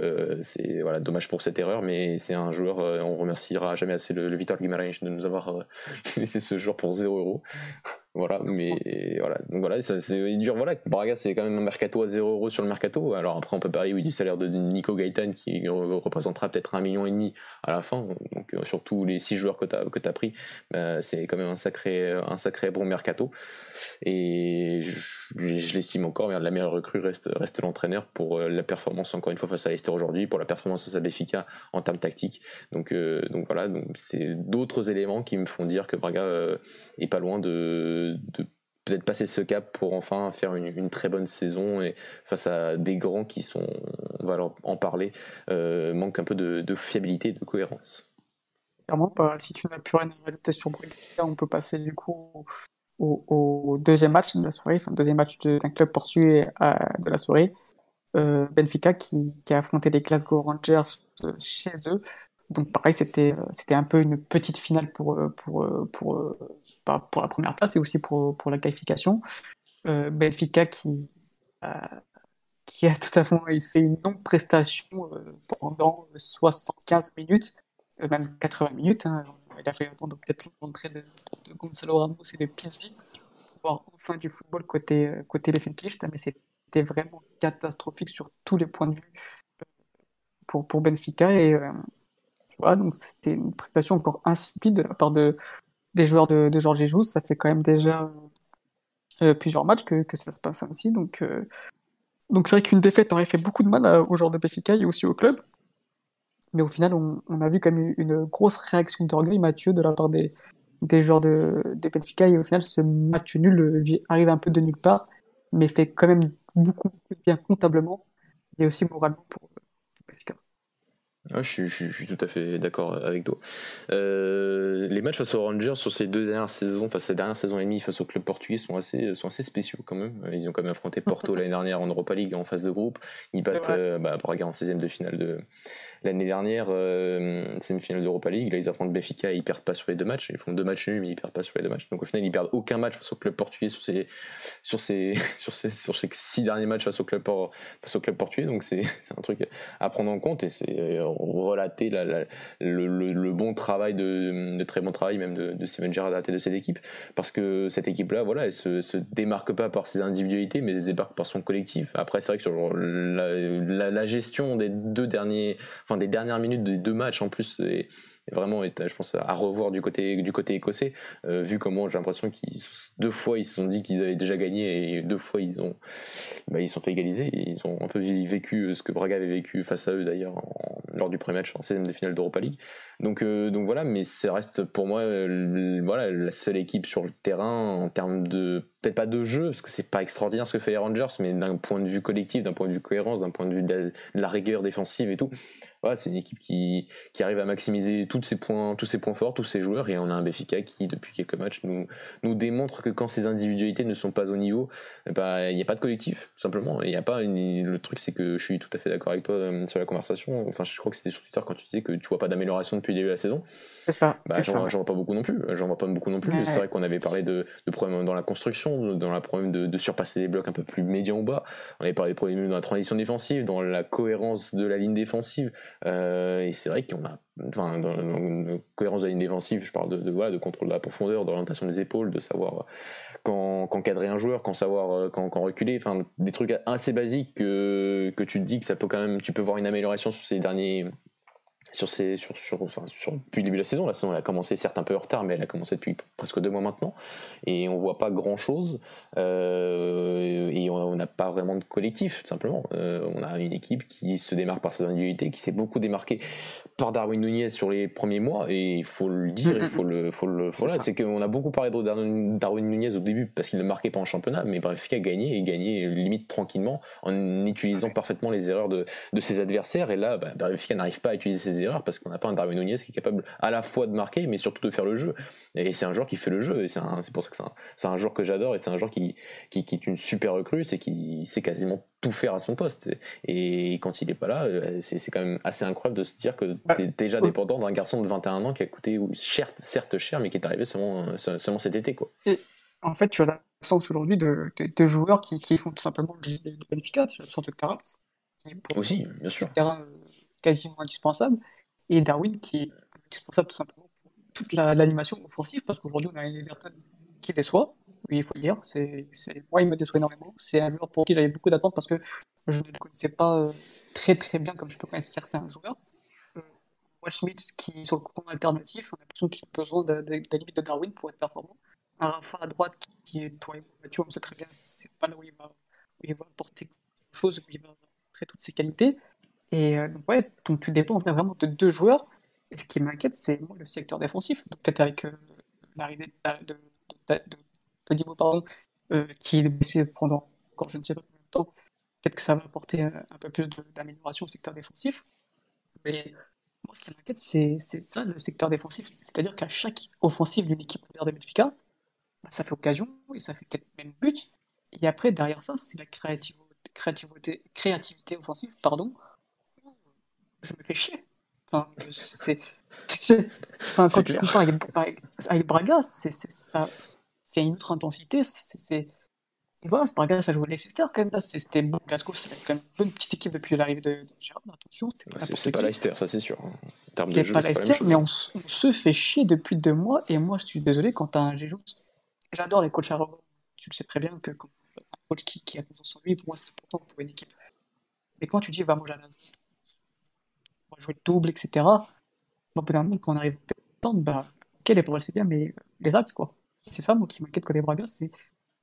c'est voilà dommage pour cette erreur mais c'est un joueur on remerciera jamais assez le, le Vitor de nous avoir <laughs> laissé ce joueur pour 0 euros voilà, mais voilà, donc voilà, c'est dur. Voilà, Braga c'est quand même un mercato à 0 euros sur le mercato. Alors après on peut parler oui du salaire de Nico Gaetan qui représentera peut-être un million et demi à la fin. Donc euh, surtout les six joueurs que tu as que as pris, bah, c'est quand même un sacré un sacré bon mercato. Et je, l'estime encore. la meilleure recrue reste reste l'entraîneur pour euh, la performance encore une fois face à Leicester aujourd'hui, pour la performance face à Benfica en termes tactiques. Donc euh, donc voilà, donc c'est d'autres éléments qui me font dire que Braga est pas loin de peut-être passer ce cap pour enfin faire une, très bonne saison et face à des grands qui sont, on va en parler, euh, manquent un peu de, fiabilité et de cohérence. Clairement, bah, si tu n'as plus rien à rajouter sur on peut passer du coup au, deuxième match de la soirée, enfin deuxième match d'un club portugais de la soirée. Euh, Benfica qui, a affronté les Glasgow Rangers euh, chez eux. Donc pareil, c'était c'était un peu une petite finale pour pour pour pour la première place et aussi pour, pour la qualification. Euh, Benfica qui, qui a tout à fait fait une longue prestation euh, pendant 75 minutes, euh, même 80 minutes, hein, il a fallu attendre peut-être l'entrée de, de, Gonzalo Ramos et de Pizzi pour voir enfin du football côté, côté mais c'était vraiment catastrophique sur tous les points de vue pour, pour Benfica. Et voilà, donc c'était une prestation encore insipide de la part de, des joueurs de, Georges Jesus. Ça fait quand même déjà plusieurs matchs que, ça se passe ainsi. Donc, donc c'est vrai qu'une défaite aurait fait beaucoup de mal aux joueurs de Benfica et aussi au club. Mais au final, on, a vu quand même une grosse réaction d'orgueil, Mathieu, de la part des, joueurs de, de. Et au final, ce match nul euh, arrive un peu de nulle part, mais fait quand même beaucoup, de bien comptablement et aussi moralement pour Benfica. Ah, je, suis, tout à fait d'accord avec toi. Euh, les matchs face aux Rangers sur ces deux dernières saisons, enfin ces dernières saisons et demie face au club portugais sont assez, sont assez spéciaux quand même. Ils ont quand même affronté Porto l'année dernière en Europa League en phase de groupe. Ils battent euh, bah, Braga en 16e de finale de, L'année dernière, euh, c'est une finale d'Europa League. Là, ils affrontent Benfica et ils perdent pas sur les deux matchs. Ils font deux matchs nuls, mais ils perdent pas sur les deux matchs. Donc au final, ils perdent aucun match face au club portugais sur ces, sur ces, <laughs> sur ces, sur ces six derniers matchs face au club, face au club portugais. Donc <laughs> c'est un truc à prendre en compte et c'est euh, relater la, le, le, bon travail, de, de, très bon travail même de, de Steven Gerrard et de cette équipe. Parce que cette équipe-là, voilà, elle se, se démarque pas par ses individualités, mais elle se démarque par son collectif. Après, c'est vrai que sur la, la, la gestion des deux derniers enfin des dernières minutes des deux matchs en plus et, vraiment je pense à revoir du côté du côté écossais euh, vu comment j'ai l'impression qu'ils deux fois ils se sont dit qu'ils avaient déjà gagné et deux fois ils ont bah, ils sont fait égaliser. Ils ont un peu vécu ce que Braga avait vécu face à eux d'ailleurs lors du premier match en 16 de finale d'Europa League. Donc euh, donc voilà mais ça reste pour moi voilà la seule équipe sur le terrain en termes de peut-être pas de jeu parce que c'est pas extraordinaire ce que fait les Rangers mais d'un point de vue collectif d'un point de vue cohérence d'un point de vue de la rigueur défensive et tout c'est une équipe qui, arrive à maximiser tous ses points, tous ses points forts, tous ses joueurs, et on a un Béfica qui, depuis quelques matchs, nous, démontre que quand ses individualités ne sont pas au niveau, bah, il n'y a pas de collectif, simplement. Il y a pas le truc, c'est que je suis tout à fait d'accord avec toi euh, sur la conversation. Enfin, je crois que c'était sur Twitter quand tu disais que tu vois pas d'amélioration depuis le début de la saison. C'est ça. Bah, j'en vois pas beaucoup non plus. J'en vois pas beaucoup non plus. C'est vrai qu'on avait parlé de, de, problèmes dans la construction, dans la problème de, de, surpasser les blocs un peu plus médians ou bas. On avait parlé de problèmes dans la transition défensive, dans la cohérence de la ligne défensive. Euh, et c'est vrai qu'on a, enfin, dans la cohérence de la ligne défensive, je parle de, de, voilà, de contrôle de la profondeur, d'orientation des épaules, de savoir quand, quand cadrer un joueur, quand savoir euh, quand, quand reculer, enfin des trucs assez basiques que, que tu te dis que ça peut quand même, tu peux voir une amélioration sur ces derniers sur ces, sur, sur, enfin, sur, depuis le début de la saison. La saison elle a commencé certes un peu en retard, mais elle a commencé depuis presque deux mois maintenant. Et on voit pas grand chose. Euh, et on n'a pas vraiment de collectif, tout simplement. Euh, on a une équipe qui se démarque par ses individualités, qui s'est beaucoup démarquée par Darwin Nunez sur les premiers mois. Et il faut le dire, il faut le. Faut le voilà, c'est qu'on a beaucoup parlé de Darwin Nunez au début parce qu'il ne marquait pas en championnat, mais il a gagné et gagné limite tranquillement en utilisant parfaitement les erreurs de, de ses adversaires. Et là, bah, n'arrive pas à utiliser ses erreurs parce qu'on n'a pas un Darwin Nunez qui est capable à la fois de marquer mais surtout de faire le jeu. Et c'est un joueur qui fait le jeu et c'est pour ça que c'est un, un, joueur que j'adore et c'est un joueur qui, qui, qui, est une super recrue, c'est qu'il sait quasiment tout faire à son poste. Et quand il est pas là, euh, c'est quand même assez incroyable de se dire que bah, tu es déjà dépendant d'un garçon de 21 ans qui a coûté cher, certes cher mais qui est arrivé seulement, seulement cet été. Quoi. Et en fait, tu as l'absence aujourd'hui de, de, joueurs qui, qui, font tout simplement le jeu de Benfica, tu as l'absence de Terrace. Aussi, bien sûr. Terrain quasiment indispensable et Darwin qui est indispensable tout simplement pour toute l'animation offensive parce qu'aujourd'hui on a Everton qui déçoit, oui il faut le dire, c'est, moi il me déçoit énormément, c'est un joueur pour qui j'avais beaucoup d'attentes parce que je ne le connaissais pas euh, très très bien comme je peux connaître certains joueurs. Euh, Smith qui sur le courant alternatif, on a l'impression qu'il a besoin de, de, limite de Darwin pour être performant. Un Rafa à droite qui, est, toi et Mathieu, on sait très bien, c'est pas là où il va, où il va apporter quelque chose, où il va montrer toutes ses qualités. Et euh, donc, ouais, donc tu dépends vraiment de deux joueurs. Et ce qui m'inquiète, c'est le secteur défensif. Donc, peut-être avec euh, l'arrivée de, de, de, de, pardon, euh, qui est blessé pendant encore je ne sais pas combien de temps, peut-être que ça va apporter un, peu plus d'amélioration au secteur défensif. Mais moi, ce qui m'inquiète, c'est ça, le secteur défensif. C'est-à-dire qu'à chaque offensive d'une équipe de Benfica, bah, ça fait occasion et ça fait peut-être même but. Et après, derrière ça, c'est la créativité, créativité, créativité offensive, pardon, je me fais chier. Enfin, c'est, <laughs> enfin quand tu compares avec, avec, Braga, c'est, une autre intensité. C'est, Et voilà, pas ça joue Leicester quand même. Là, c'était bon. Glasgow, c'est quand même une bonne petite équipe depuis l'arrivée de, de Gérard. Attention, c'est pas Leicester, ça c'est sûr. C'est pas Leicester, mais on, se fait chier depuis deux mois. Et moi, je suis désolé, quand t'as un Jéjou, j'adore les coachs arrogants. Tu le sais très bien que quand un coach qui, qui a confiance en lui, pour moi, c'est important pour une équipe. Mais quand tu dis, va, moi, jouer le double, etc. Bon, bout d'un moment, quand on arrive à bah, ok, les paroles, c'est bien, mais les actes, quoi. C'est ça, moi, qui m'inquiète quand les Braga, c'est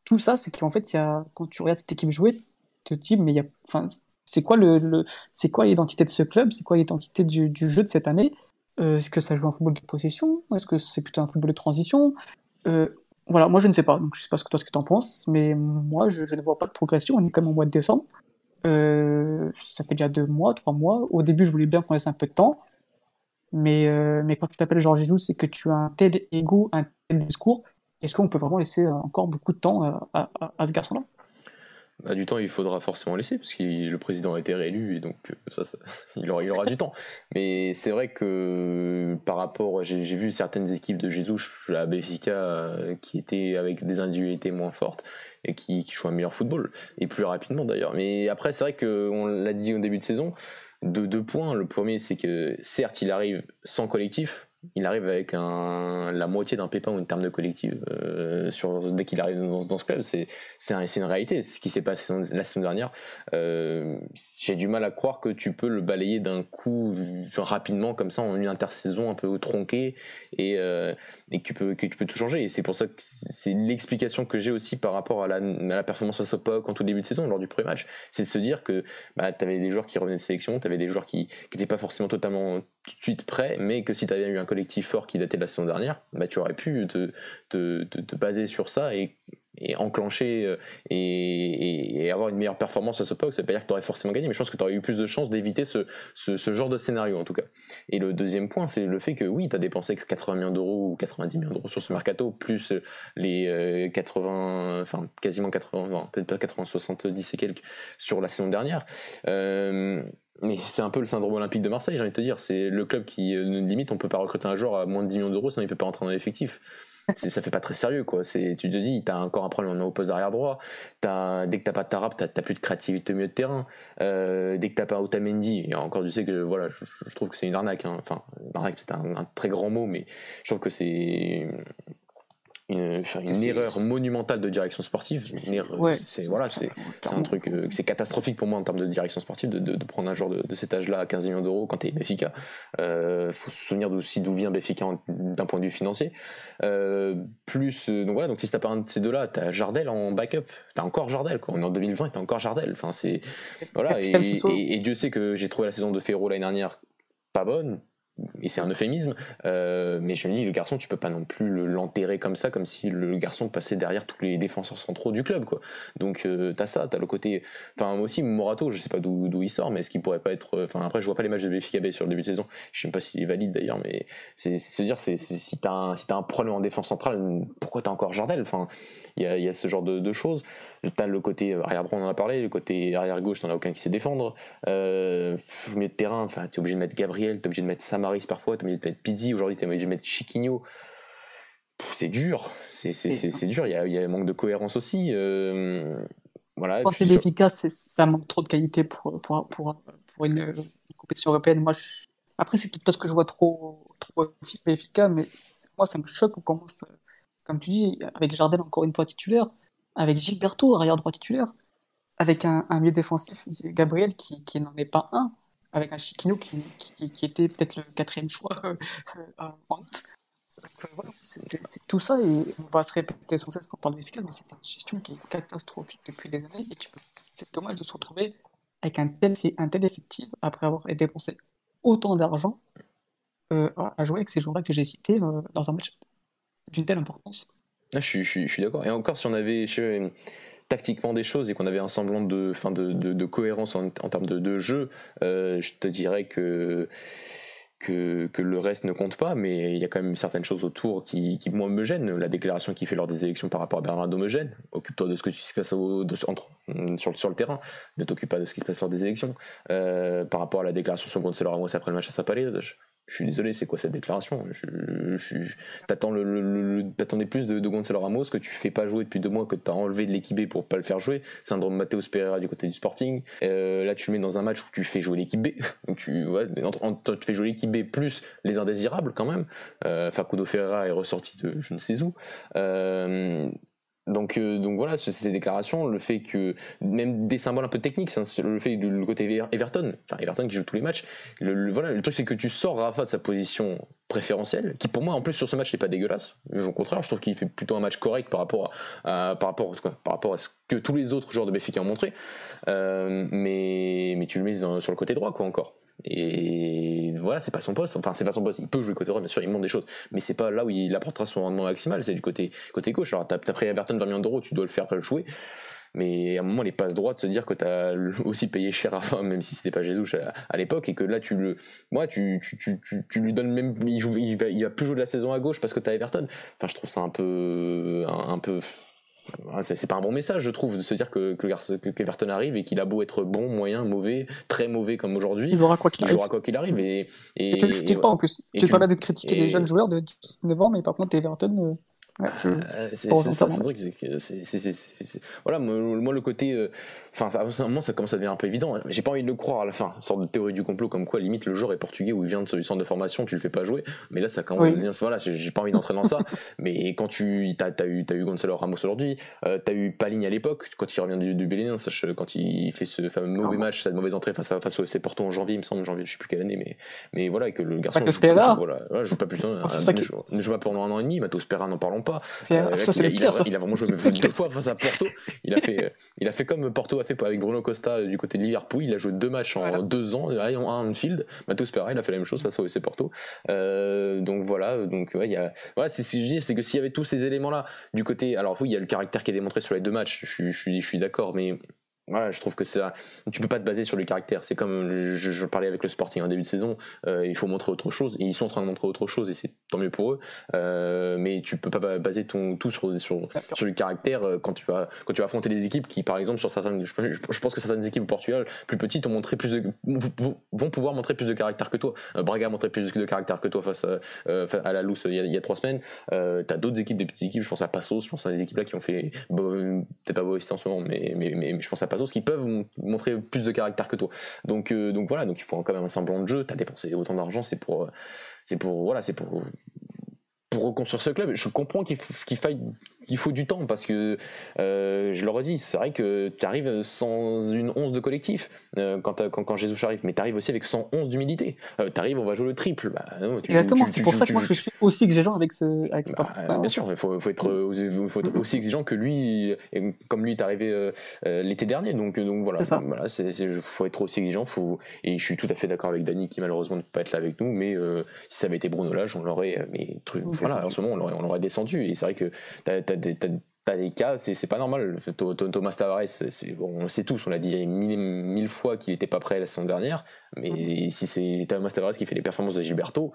tout ça, c'est qu'en fait, y a, quand tu regardes cette équipe jouer, tu te dis, mais il y a, enfin, c'est quoi le, le c'est quoi l'identité de ce club, c'est quoi l'identité du, du, jeu de cette année? Euh, Est-ce que ça joue un football de possession? Est-ce que c'est plutôt un football de transition? Euh, Voilà, moi je ne sais pas, donc je sais pas ce que toi ce que tu en penses, mais moi je, je, ne vois pas de progression. On est quand même au mois de décembre, euh, ça fait déjà deux mois, trois mois. Au début, je voulais bien qu'on laisse un peu de temps, mais euh, quand tu t'appelles Georges Jesus, c'est que tu as un tel ego, un tel discours est-ce qu'on peut vraiment laisser encore beaucoup de temps euh, à, ce garçon-là? Bah, du temps, il faudra forcément laisser, parce que le président a été réélu, et donc euh, ça, <laughs> il, aura, du temps. Mais c'est vrai que par rapport, j'ai vu certaines équipes de Jesus Béfica euh, qui étaient avec des individualités moins fortes et qui, jouent un meilleur football, et plus rapidement d'ailleurs. Mais après, c'est vrai qu'on l'a dit au début de saison, de deux points. Le premier, c'est que certes, il arrive sans collectif, il arrive avec un, la moitié d'un pépin ou une terme de collective euh, sur, dès qu'il arrive dans, ce club. C'est, c'est, une réalité. Ce qui s'est passé la saison dernière, euh, j'ai du mal à croire que tu peux le balayer d'un coup rapidement comme ça en une intersaison un peu tronquée et, euh, et que, tu peux, que tu peux tout changer. Et c'est pour ça que c'est l'explication que j'ai aussi par rapport à la, performance à Sopok en tout début de saison, lors du premier match. C'est de se dire que bah, tu avais des joueurs qui revenaient de sélection, tu avais des joueurs qui n'étaient pas forcément totalement tout de suite prêts, mais que si tu avais eu un collectif fort qui datait de la saison dernière, bah, tu aurais pu te, baser sur ça et, enclencher euh, et, avoir une meilleure performance à ce POC. Ça veut pas dire que tu aurais forcément gagné, mais je pense que tu aurais eu plus de chances d'éviter ce, genre de scénario en tout cas. Et le deuxième point, c'est le fait que oui, tu as dépensé 80 millions d'euros ou 90 millions d'euros sur ce mercato, plus les 80, euh, enfin quasiment 80, peut-être pas 80, 70 et quelques sur la saison dernière. Euh, mais c'est un peu le syndrome olympique de Marseille, j'ai envie de te dire. C'est le club qui, euh, limite, on peut pas recruter un joueur à moins de 10 millions d'euros, sinon il peut pas rentrer dans l'effectif. ça fait pas très sérieux, quoi. Tu te dis, t'as encore un problème au poste d'arrière droit. Dès que t'as pas de Tarap, t'as plus de créativité au milieu de terrain. Euh, dès que t'as pas Otamendi, et encore, tu sais que voilà, je, trouve que c'est une arnaque. Hein. Enfin, arnaque, c'est un, très grand mot, mais je trouve que c'est une, une erreur monumentale de direction sportive. C'est voilà, c'est un truc, euh, c'est catastrophique pour moi en termes de direction sportive de, de, prendre un joueur de, cet âge-là à 15 millions d'euros quand tu es Béfica. Euh, faut se souvenir aussi d'où vient Béfica d'un point de vue financier. Euh, plus, euh, donc voilà, donc si t'as pas un de ces deux-là, t'as Jardel en backup. T'as encore Jardel, quoi. On est en 2020 t'as encore Jardel. Enfin, c'est voilà. Et, et, Dieu sait que j'ai trouvé la saison de Ferro l'année dernière pas bonne et c'est un euphémisme, euh, mais je me dis, le garçon, tu peux pas non plus l'enterrer comme ça, comme si le garçon passait derrière tous les défenseurs centraux du club, quoi. Donc, euh, t'as ça, t'as le côté. Enfin, moi aussi, Morato, je sais pas d'où il sort, mais est-ce qu'il pourrait pas être. Enfin, après, je vois pas les matchs de BFKB sur le début de saison, je sais pas s'il est valide d'ailleurs, mais c'est se dire, si t'as un, si as un problème en défense centrale, pourquoi t'as encore Jardel? Enfin, il y a, ce genre de, de choses. T'as le côté arrière droit, on en a parlé, le côté arrière gauche, t'en as aucun qui sait défendre. Euh, de terrain, enfin, t'es obligé de mettre Gabriel, t'es obligé de mettre Samaris parfois, t'es obligé de mettre Pizzi, aujourd'hui t'es obligé de mettre Chiquinho. C'est dur, c'est dur, il y, a, il y, a, un manque de cohérence aussi. Euh, voilà, Quand c'est efficace, ça manque trop de qualité pour, pour, pour, pour une, compétition européenne. Moi, Après, c'est peut-être parce que je vois trop, trop efficace, mais moi, ça me choque comment ça comme tu dis, avec Jardel encore une fois titulaire, avec Gilberto, arrière droit titulaire, avec un, milieu défensif, Gabriel, qui, qui n'en est pas un, avec un Chiquinho qui, était peut-être le quatrième choix euh, août. Euh, c'est tout ça, et on va se répéter sans cesse quand on parle d'efficace, mais c'est une gestion qui est catastrophique depuis des années, et c'est dommage de se retrouver avec un tel, effectif après avoir dépensé autant d'argent euh, à jouer avec ces joueurs-là que j'ai cités dans un match d'une telle importance. Ah, je, suis, je, suis d'accord. Et encore, si on avait tactiquement des choses et qu'on avait un semblant de, fin de, de, cohérence en, termes de, jeu, euh, je te dirais que, que, que, le reste ne compte pas, mais il y a quand même certaines choses autour qui, qui moi, me gênent. La déclaration qu'il fait lors des élections par rapport à Bernardo me gêne. Occupe-toi de ce que se passe entre, sur, sur, le terrain, ne t'occupe pas de ce qui se passe lors des élections. Euh, par rapport à la déclaration sur Gonzalo Ramos après le match à Sapalé, je suis désolé, c'est quoi cette déclaration? T'attendais plus de, Gonzalo Ramos que tu fais pas jouer depuis deux mois, que tu as enlevé de l'équipe B pour pas le faire jouer. Syndrome Matteo Pereira du côté du Sporting. Euh, là, tu le mets dans un match où tu fais jouer l'équipe B. <laughs> tu, tu fais jouer l'équipe B plus les indésirables quand même. Euh, Facundo Ferreira est ressorti de je ne sais où. Euh, donc, euh, donc voilà, ces déclarations, le fait que même des symboles un peu techniques, le fait du le côté Everton, enfin Everton qui joue tous les matchs, le, voilà, le truc c'est que tu sors Rafa de sa position préférentielle, qui pour moi en plus sur ce match n'est pas dégueulasse. Au contraire, je trouve qu'il fait plutôt un match correct par rapport à, par rapport à ce que tous les autres joueurs de Benfica ont montré. Euh, mais, mais tu le mets sur le côté droit quoi encore. Et voilà, c'est pas son poste. Enfin, c'est pas son poste. Il peut jouer côté droit, bien sûr, il monte des choses. Mais c'est pas là où il apportera son rendement maximal, c'est du côté, côté gauche. Alors, t'as pris Everton 20 millions d'euros, tu dois le faire jouer. Mais à un moment, les passes droites, se dire que tu as <laughs> aussi payé cher à même si c'était pas Jésus à, l'époque, et que là, tu le. Moi, tu, tu, tu, tu, lui donnes même. Il, joue, il, va, il va plus jouer de la saison à gauche parce que tu as Everton. Enfin, je trouve ça un peu. un peu c'est pas un bon message, je trouve, de se dire que, que, Everton arrive et qu'il a beau être bon, moyen, mauvais, très mauvais comme aujourd'hui. Il jouera quoi qu'il arrive. quoi qu'il arrive. Et, et, tu ne critiques pas en plus. Tu es pas là de critiquer les jeunes joueurs de 19 ans, mais par contre, Everton. Euh, c'est voilà moi, le côté euh, enfin à un moment ça commence à devenir un peu évident j'ai pas envie de le croire à la fin. Sorte de théorie du complot comme quoi limite le joueur est portugais ou il vient de du centre de formation tu le fais pas jouer mais là ça commence à devenir voilà j'ai pas envie d'entrer dans ça. <laughs> Mais quand tu as, as, eu as eu Gonzalo Ramos aujourd'hui euh, tu as eu Paligne à l'époque quand il revient du, du Bélénin quand il fait ce fameux mauvais match cette mauvaise entrée face à face c'est Porto en janvier il me semble janvier je sais plus quelle année mais mais voilà et que le garçon joue, voilà, joue pas plus <laughs> ne joue pas pendant un an et demi Matos Pereira n'en parlons pas euh, ça, c'est il, a, il a vraiment joué deux fois face à Porto. Il a fait, il a fait comme Porto a fait avec Bruno Costa du côté de Liverpool. Il a joué deux matchs en deux ans, en un Anfield. Matheus Pereira, il a fait la même chose face au FC Porto. Euh, donc voilà, donc ouais, il y a, voilà, c'est ce que je dis, c'est que s'il y avait tous ces éléments-là du côté, alors oui, il y a le caractère qui est démontré sur les deux matchs. Je, je, je suis d'accord, mais voilà, je trouve que ça, tu peux pas te baser sur le caractère. C'est comme je, parlais avec le Sporting en début de saison, euh, il faut montrer autre chose et ils sont en train de montrer autre chose et c'est tant mieux pour eux. Euh, mais tu peux pas baser ton tout sur sur, sur le caractère euh, quand tu vas quand tu vas affronter des équipes qui, par exemple, sur certaines, je, pense que certaines équipes au Portugal plus petites ont montré plus vont pouvoir montrer plus de caractère que toi. Braga a montré plus de caractère que toi face à, à la Louse il, y a, trois semaines. T'as d'autres équipes, des petites équipes. Je pense à Passos, je pense à des équipes là qui ont fait peut-être pas Boavista en ce moment, mais, mais, mais, je pense à qui peuvent montrer plus de caractère que toi. Donc, euh, donc voilà, donc il faut quand même un semblant de jeu. Tu as dépensé autant d'argent, c'est pour, c'est pour, voilà, c'est pour, pour reconstruire ce club. Je comprends qu'il faille il faut du temps parce que euh, je le redis, c'est vrai que tu arrives sans une once de collectif euh, quand, quand, quand, Jésus arrive, mais tu arrives aussi avec 111 d'humilité. Euh, tu arrives, on va jouer le triple. Bah, Exactement, c'est pour ça que moi je suis aussi exigeant avec ce. Avec bah, bien sûr, il faut, faut, être, aussi exigeant que lui, comme lui est arrivé l'été dernier. Donc, donc voilà, il faut être aussi exigeant. Faut, et je suis tout à fait d'accord avec Dany qui malheureusement ne peut pas être là avec nous, mais si ça avait été Bruno Lage, on l'aurait. Mais voilà, en ce moment, on l'aurait descendu. Et c'est vrai que tu t'as des, cas, c'est pas normal. Thomas Tavares, bon, on sait tous, on l'a dit mille, fois qu'il n'était pas prêt la saison dernière, mais mm-hmm. si c'est Thomas Tavares qui fait les performances de Gilberto,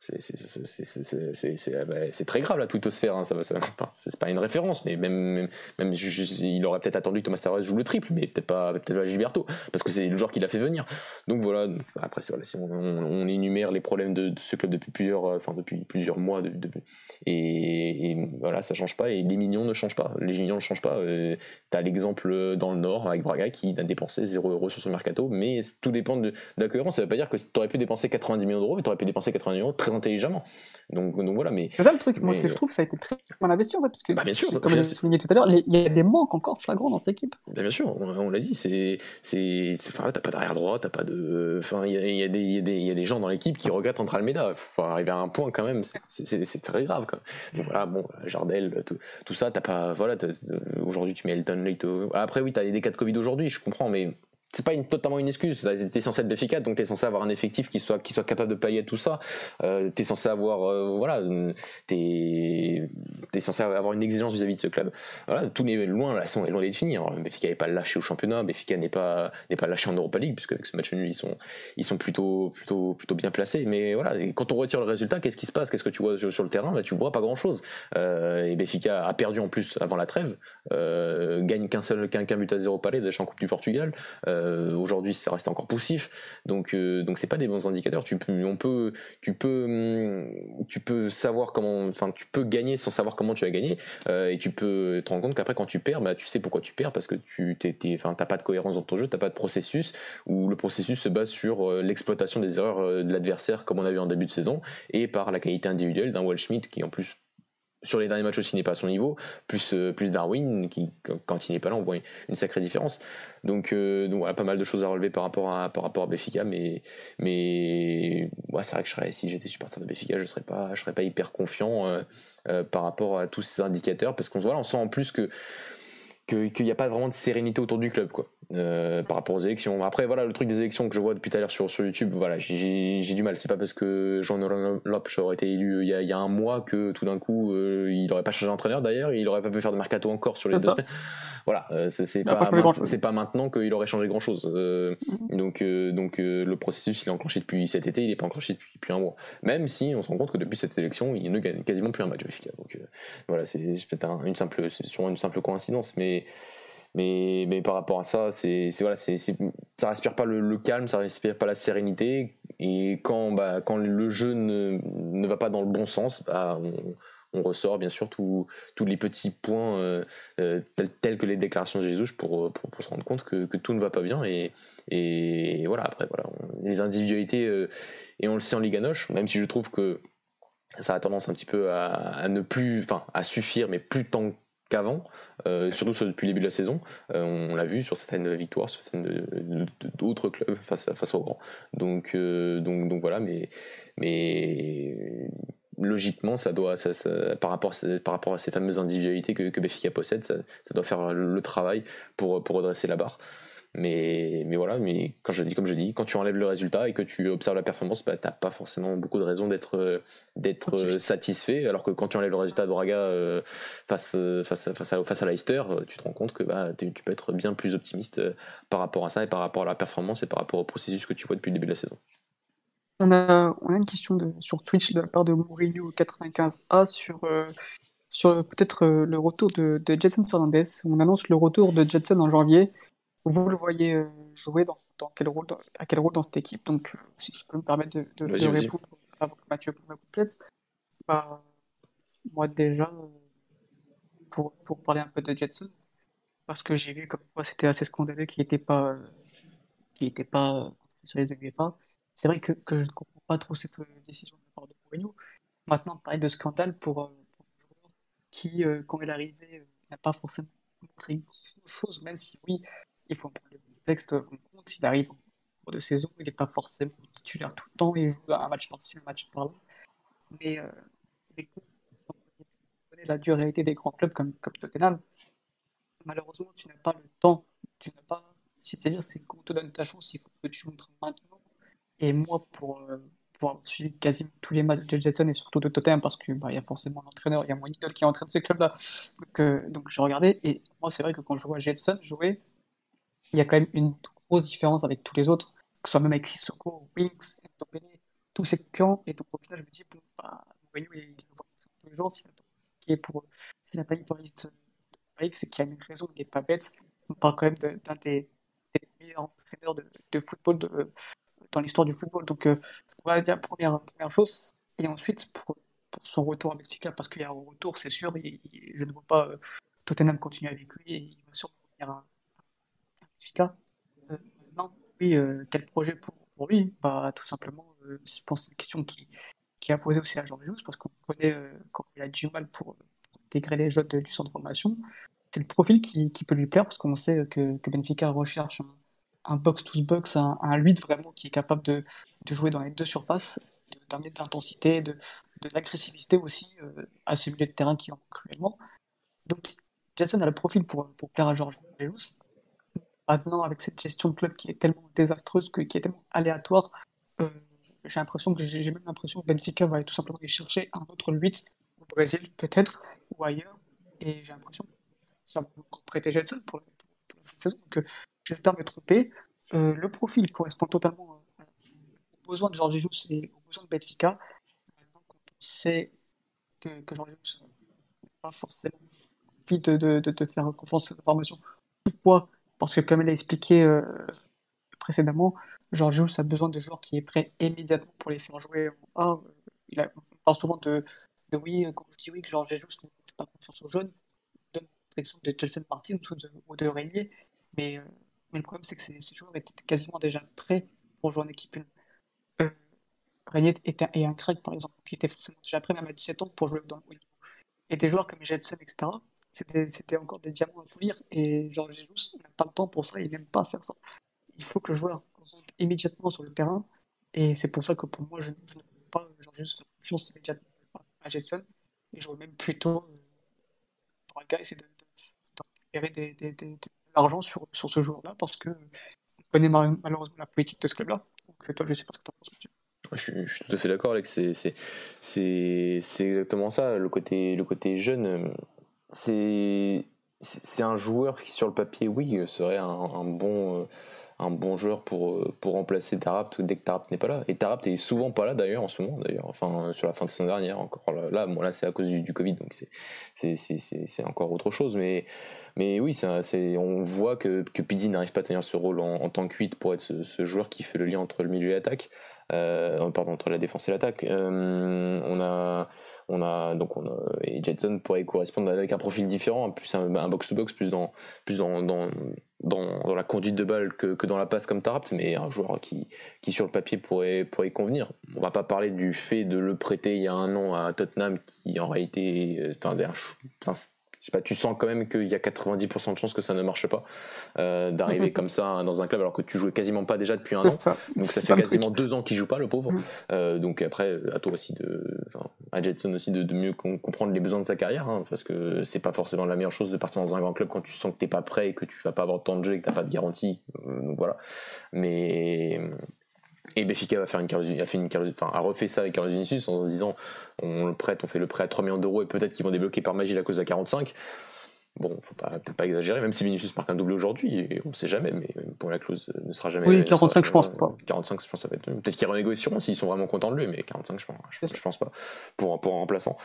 c'est très grave la twittosphère. Hein, ça, ça, c'est pas une référence, mais même, il aurait peut-être attendu que Thomas Tavares joue le triple, mais peut-être pas, peut pas Gilberto, parce que c'est le joueur qui l'a fait venir. Donc voilà. Après, si on, énumère les problèmes de, ce club depuis plusieurs, enfin depuis plusieurs mois, de, et, voilà, ça change pas. Et les millions ne changent pas. Les millions ne changent pas. Euh, tu as l'exemple dans le Nord avec Braga qui a dépensé 0 euros sur son mercato, mais tout dépend de, la cohérence. Ça veut pas dire que tu aurais pu dépenser 90 millions d'euros, mais tu aurais pu dépenser 90 millions très intelligemment. Donc, donc voilà, mais. C'est ça le truc, moi je trouve que ça a été très bien investi en fait, parce que, bah, bien sûr, comme je souligné tout à l'heure, il y a des manques encore flagrants dans cette équipe. Bah, bien sûr, on, l'a dit, c'est. Enfin, t'as pas d'arrière droit, t'as pas de. Enfin, il y a, y, a y a, des gens dans l'équipe qui regrettent entre Almeida. Faut arriver à un point quand même, c'est très grave. Quand même. Donc voilà, bon, Jardel, tout, tout ça, t'as pas. Voilà, aujourd'hui tu mets Elton Leito. Après, oui, t'as des cas de Covid aujourd'hui, je comprends, mais c'est pas une, totalement une excuse. Tu es censé être efficace, donc tu es censé avoir un effectif qui soit, qui soit capable de pallier tout ça. Euh, tu es censé avoir, euh, voilà, tu es, censé avoir une exigence vis-à-vis de ce club. Voilà, tout est loin, sont loin d'être fini. Béfica n'est pas lâché au championnat, Béfica n'est pas, pas lâché en Europa League, puisque avec ce match nul, ils sont, ils sont plutôt, plutôt, plutôt bien placés. Mais voilà, quand on retire le résultat, qu'est-ce qui se passe? Qu'est-ce que tu vois sur, le terrain? Bah, Tu vois pas grand-chose. Euh, et Béfica a perdu en plus avant la trêve, gagne qu'un seul, qu'un but à zéro palais de en Coupe du Portugal. Aujourd'hui, ça reste encore poussif. Donc, donc c'est pas des bons indicateurs. Tu peux, on peut, tu peux, hum, tu peux savoir comment, enfin, tu peux gagner sans savoir comment tu as gagné, et tu peux te rendre compte qu'après, quand tu perds, bah, tu sais pourquoi tu perds parce que tu n'as pas de cohérence dans ton jeu, t'as pas de processus, où le processus se base sur l'exploitation des erreurs de l'adversaire, comme on a vu en début de saison, et par la qualité individuelle d'un Wall Schmidt qui en plus sur les derniers matchs aussi n'est pas à son niveau, plus, euh, Darwin, qui quand il n'est pas là, on voit une sacrée différence. Donc, euh, voilà, pas mal de choses à relever par rapport à, par Béfica, mais, mais c'est vrai que si j'étais supporter de Béfica, je ne serais, pas, serais pas hyper confiant euh, par rapport à tous ces indicateurs, parce qu'on on sent en plus qu'il n'y a pas vraiment de sérénité autour du club quoi euh, par rapport aux élections. Après voilà le truc des élections que je vois depuis tout à l'heure sur, sur YouTube voilà j'ai du mal. C'est pas parce que Jean-Laurent Lopes aurait été élu il y, a, il y, a, un mois que tout d'un coup euh, il n'aurait pas changé d'entraîneur d'ailleurs. Il n'aurait pas pu faire de mercato encore sur les deux semaines. Voilà euh, c'est pas, pas maintenant qu'il aurait changé grand chose mhm. donc donc le processus il est enclenché depuis cet été il n'est pas enclenché depuis, depuis, un mois. Même si on se rend compte que depuis cette élection il ne gagne quasiment plus un match donc voilà c'est peut-être une simple sûrement une simple coïncidence mais mais, par rapport à ça, c'est voilà, ça respire pas le, calme, ça respire pas la sérénité. Et quand, bah, le jeu ne, va pas dans le bon sens, bah, on, ressort bien sûr tous les petits points euh, euh, tels, que les déclarations de Jésus pour, se rendre compte que, que, tout ne va pas bien. Et, voilà, après, les individualités, euh, et on le sait en Liga Noche, même si je trouve que ça a tendance un petit peu à, à ne plus, enfin, à suffire, mais plus tant qu'avant, euh, surtout depuis le début de la saison. Euh, on l'a vu sur certaines victoires, sur certaines d'autres clubs face, face aux grands. Donc, euh, donc, donc voilà, mais, mais logiquement, ça doit, ça, par, rapport, par rapport à ces fameuses individualités que, que Béfica possède, ça, ça, doit faire le travail pour, pour redresser la barre. Mais, mais voilà, mais quand je dis comme je dis, quand tu enlèves le résultat et que tu observes la performance, bah, tu n'as pas forcément beaucoup de raisons d'être euh, d'être euh, satisfait. Alors que quand tu enlèves le résultat de Braga euh, face, face, face, à, face à Leicester, tu te rends compte que bah, tu peux être bien plus optimiste par rapport à ça et par rapport à la performance et par rapport au processus que tu vois depuis le début de la saison. On a, on a une question de, sur Twitch de la part de Mourinho95A sur, sur peut-être le retour de, de Jetson Fernandez. On annonce le retour de Jetson en janvier. Vous le voyez euh, jouer dans, dans quel rôle, à quel rôle dans cette équipe? Donc, euh, si je peux me permettre de, de, répondre avant que Mathieu complète, bah, moi déjà, pour, pour parler un peu de Jetson, parce que j'ai vu comme quoi c'était assez scandaleux qu'il n'était pas, qui était pas sur de pas. C'est vrai que, que, je ne comprends pas trop cette décision de la part de Mourinho. Maintenant, parler de scandale pour, euh, pour un joueur qui, quand il est arrivé, n'a pas forcément montré grand-chose, même si oui, il faut prendre le contexte en compte. Il arrive en cours de saison, il n'est pas forcément titulaire tout le temps, il joue un match par-ci, un match par-là. Mais euh, la réalité des grands clubs comme, comme Tottenham, malheureusement, tu n'as pas le temps. Tu n'as pas. C'est-à-dire, c'est qu'on te donne ta chance, il faut que tu montres maintenant. Et moi, pour, euh, pour avoir suivi quasiment tous les matchs de Jetson et surtout de Tottenham, parce qu'il bah, y a forcément l'entraîneur, il y a mon idole qui entraîne ce club-là. Donc, euh, donc je regardais, et moi, c'est vrai que quand je vois Jetson jouer, il y a quand même une grosse différence avec tous les autres, que ce soit même avec Sissoko, Winks, tous ces clients. Et donc au final, je me dis, bon, bah, Mourinho, il, voit tous les jours, s'il n'a pas, pas une liste de c'est qu'il y a une raison, il n'est pas bête. On parle quand même d'un des, des, meilleurs entraîneurs de, de football de, dans l'histoire du football. Donc euh, voilà, première, première chose. Et ensuite, pour, pour son retour à Benfica, parce qu'il y a un retour, c'est sûr, et, je ne vois pas euh, Tottenham continuer avec lui, et il va sûrement revenir à euh, non, oui, euh, quel projet pour, pour lui? Bah, Tout simplement, euh, je pense c'est une question qui, qui a posé aussi à Jean Jousse, parce qu'on connaît quand il a du mal pour, intégrer les jeunes du centre de formation. C'est le profil qui, qui, peut lui plaire, parce qu'on sait que, que, Benfica recherche un, box-to-box, un, un 8 vraiment qui est capable de, de jouer dans les deux surfaces, d'amener de l'intensité, de, de l'agressivité aussi à ce milieu de terrain qui en cruellement. Donc, Jason a le profil pour, pour plaire à Georges Jesus. Maintenant, avec cette gestion de club qui est tellement désastreuse, qui est tellement aléatoire, euh, j'ai l'impression que j'ai même l'impression que Benfica va tout simplement aller chercher un autre 8 au Brésil peut-être ou ailleurs. Et j'ai l'impression que ça va prêter Jetson pour, pour, la saison. Donc euh, j'espère me tromper. Euh, le profil correspond totalement aux besoins de Georges Jesus et aux besoins de Benfica. Maintenant, on sait que, que Georges Jesus n'a pas forcément envie de, de, faire confiance à cette information, pourquoi parce que comme il a expliqué euh, précédemment, Georges Jesus a besoin de joueurs qui est prêt immédiatement pour les faire jouer en. Il a, on parle souvent de, de oui, quand je dis oui que Georges Jesus ne fait pas confiance aux jeunes, on donne l'exemple de Chelsea Martin ou de, ou Régnier, mais, le problème c'est que ces, joueurs étaient quasiment déjà prêts pour jouer en équipe 1. Euh, Régnier était, et un Craig par exemple, qui était forcément déjà prêt même à 17 ans pour jouer dans le haut. Et des joueurs comme Jetson, etc., c'était encore des diamants à polir. Et Georges Jesus n'a pas le temps pour ça, il n'aime pas faire ça. Il faut que le joueur concentre immédiatement sur le terrain. Et c'est pour ça que pour moi, je, ne peux pas Georges Jesus faire confiance immédiatement à Jetson. Et je vois même plutôt euh, Braga essayer de, de, récupérer de l'argent sur, sur ce joueur-là parce que on connaît malheureusement la politique de ce club-là. Donc toi, je sais pas ce que tu en penses. Je suis, tout à fait d'accord, Alex. C'est exactement ça. Le côté, le côté jeune, c'est un joueur qui, sur le papier, oui, serait un, bon. Euh, un bon joueur pour, pour remplacer Tarapt dès que Tarapt n'est pas là. Et Tarapt est souvent pas là d'ailleurs en ce moment, d'ailleurs, enfin sur la fin de saison dernière encore. Là, bon, là c'est à cause du, Covid, donc c'est encore autre chose. Mais, mais oui, c'est on voit que, que n'arrive pas à tenir ce rôle en, tant que 8 pour être ce, joueur qui fait le lien entre le milieu et l'attaque euh, pardon, entre la défense et l'attaque. Euh, on a, on a donc on et Jetson pourrait correspondre avec un profil différent, plus un box-to-box, plus dans, plus dans, dans, dans, la conduite de balle que, que dans la passe comme Tarapt, mais un joueur qui, qui sur le papier pourrait, pourrait convenir. On va pas parler du fait de le prêter il y a un an à Tottenham, qui en réalité, enfin, sais pas, tu sens quand même qu'il y a 90% de chances que ça ne marche pas euh, d'arriver comme ça dans un club alors que tu jouais quasiment pas déjà depuis un an. Ça. Donc ça fait quasiment deux ans qu'il joue pas le pauvre. Mm. Euh, donc après à toi aussi de, enfin à Jetson aussi de, de mieux comprendre les besoins de sa carrière hein, parce que c'est pas forcément la meilleure chose de partir dans un grand club quand tu sens que t'es pas prêt et que tu vas pas avoir tant de jeu et que t'as pas de garantie. Euh, donc voilà. Mais et Béfica va faire une a fait une enfin, a refait ça avec Carlos Vinicius en se disant on le prête, on fait le prêt à 3 millions d'euros et peut-être qu'ils vont débloquer par magie la cause à 45. Bon, faut pas peut-être pas exagérer, même si Vinicius marque un doublé aujourd'hui, on ne sait jamais, mais pour la clause ne sera jamais. Oui, 45, je pense pas. 45, je pense ça va être. Peut-être qu'ils renégocieront s'ils sont vraiment contents de lui, mais 45, je pense, je, je pense pas pour, pour un remplaçant.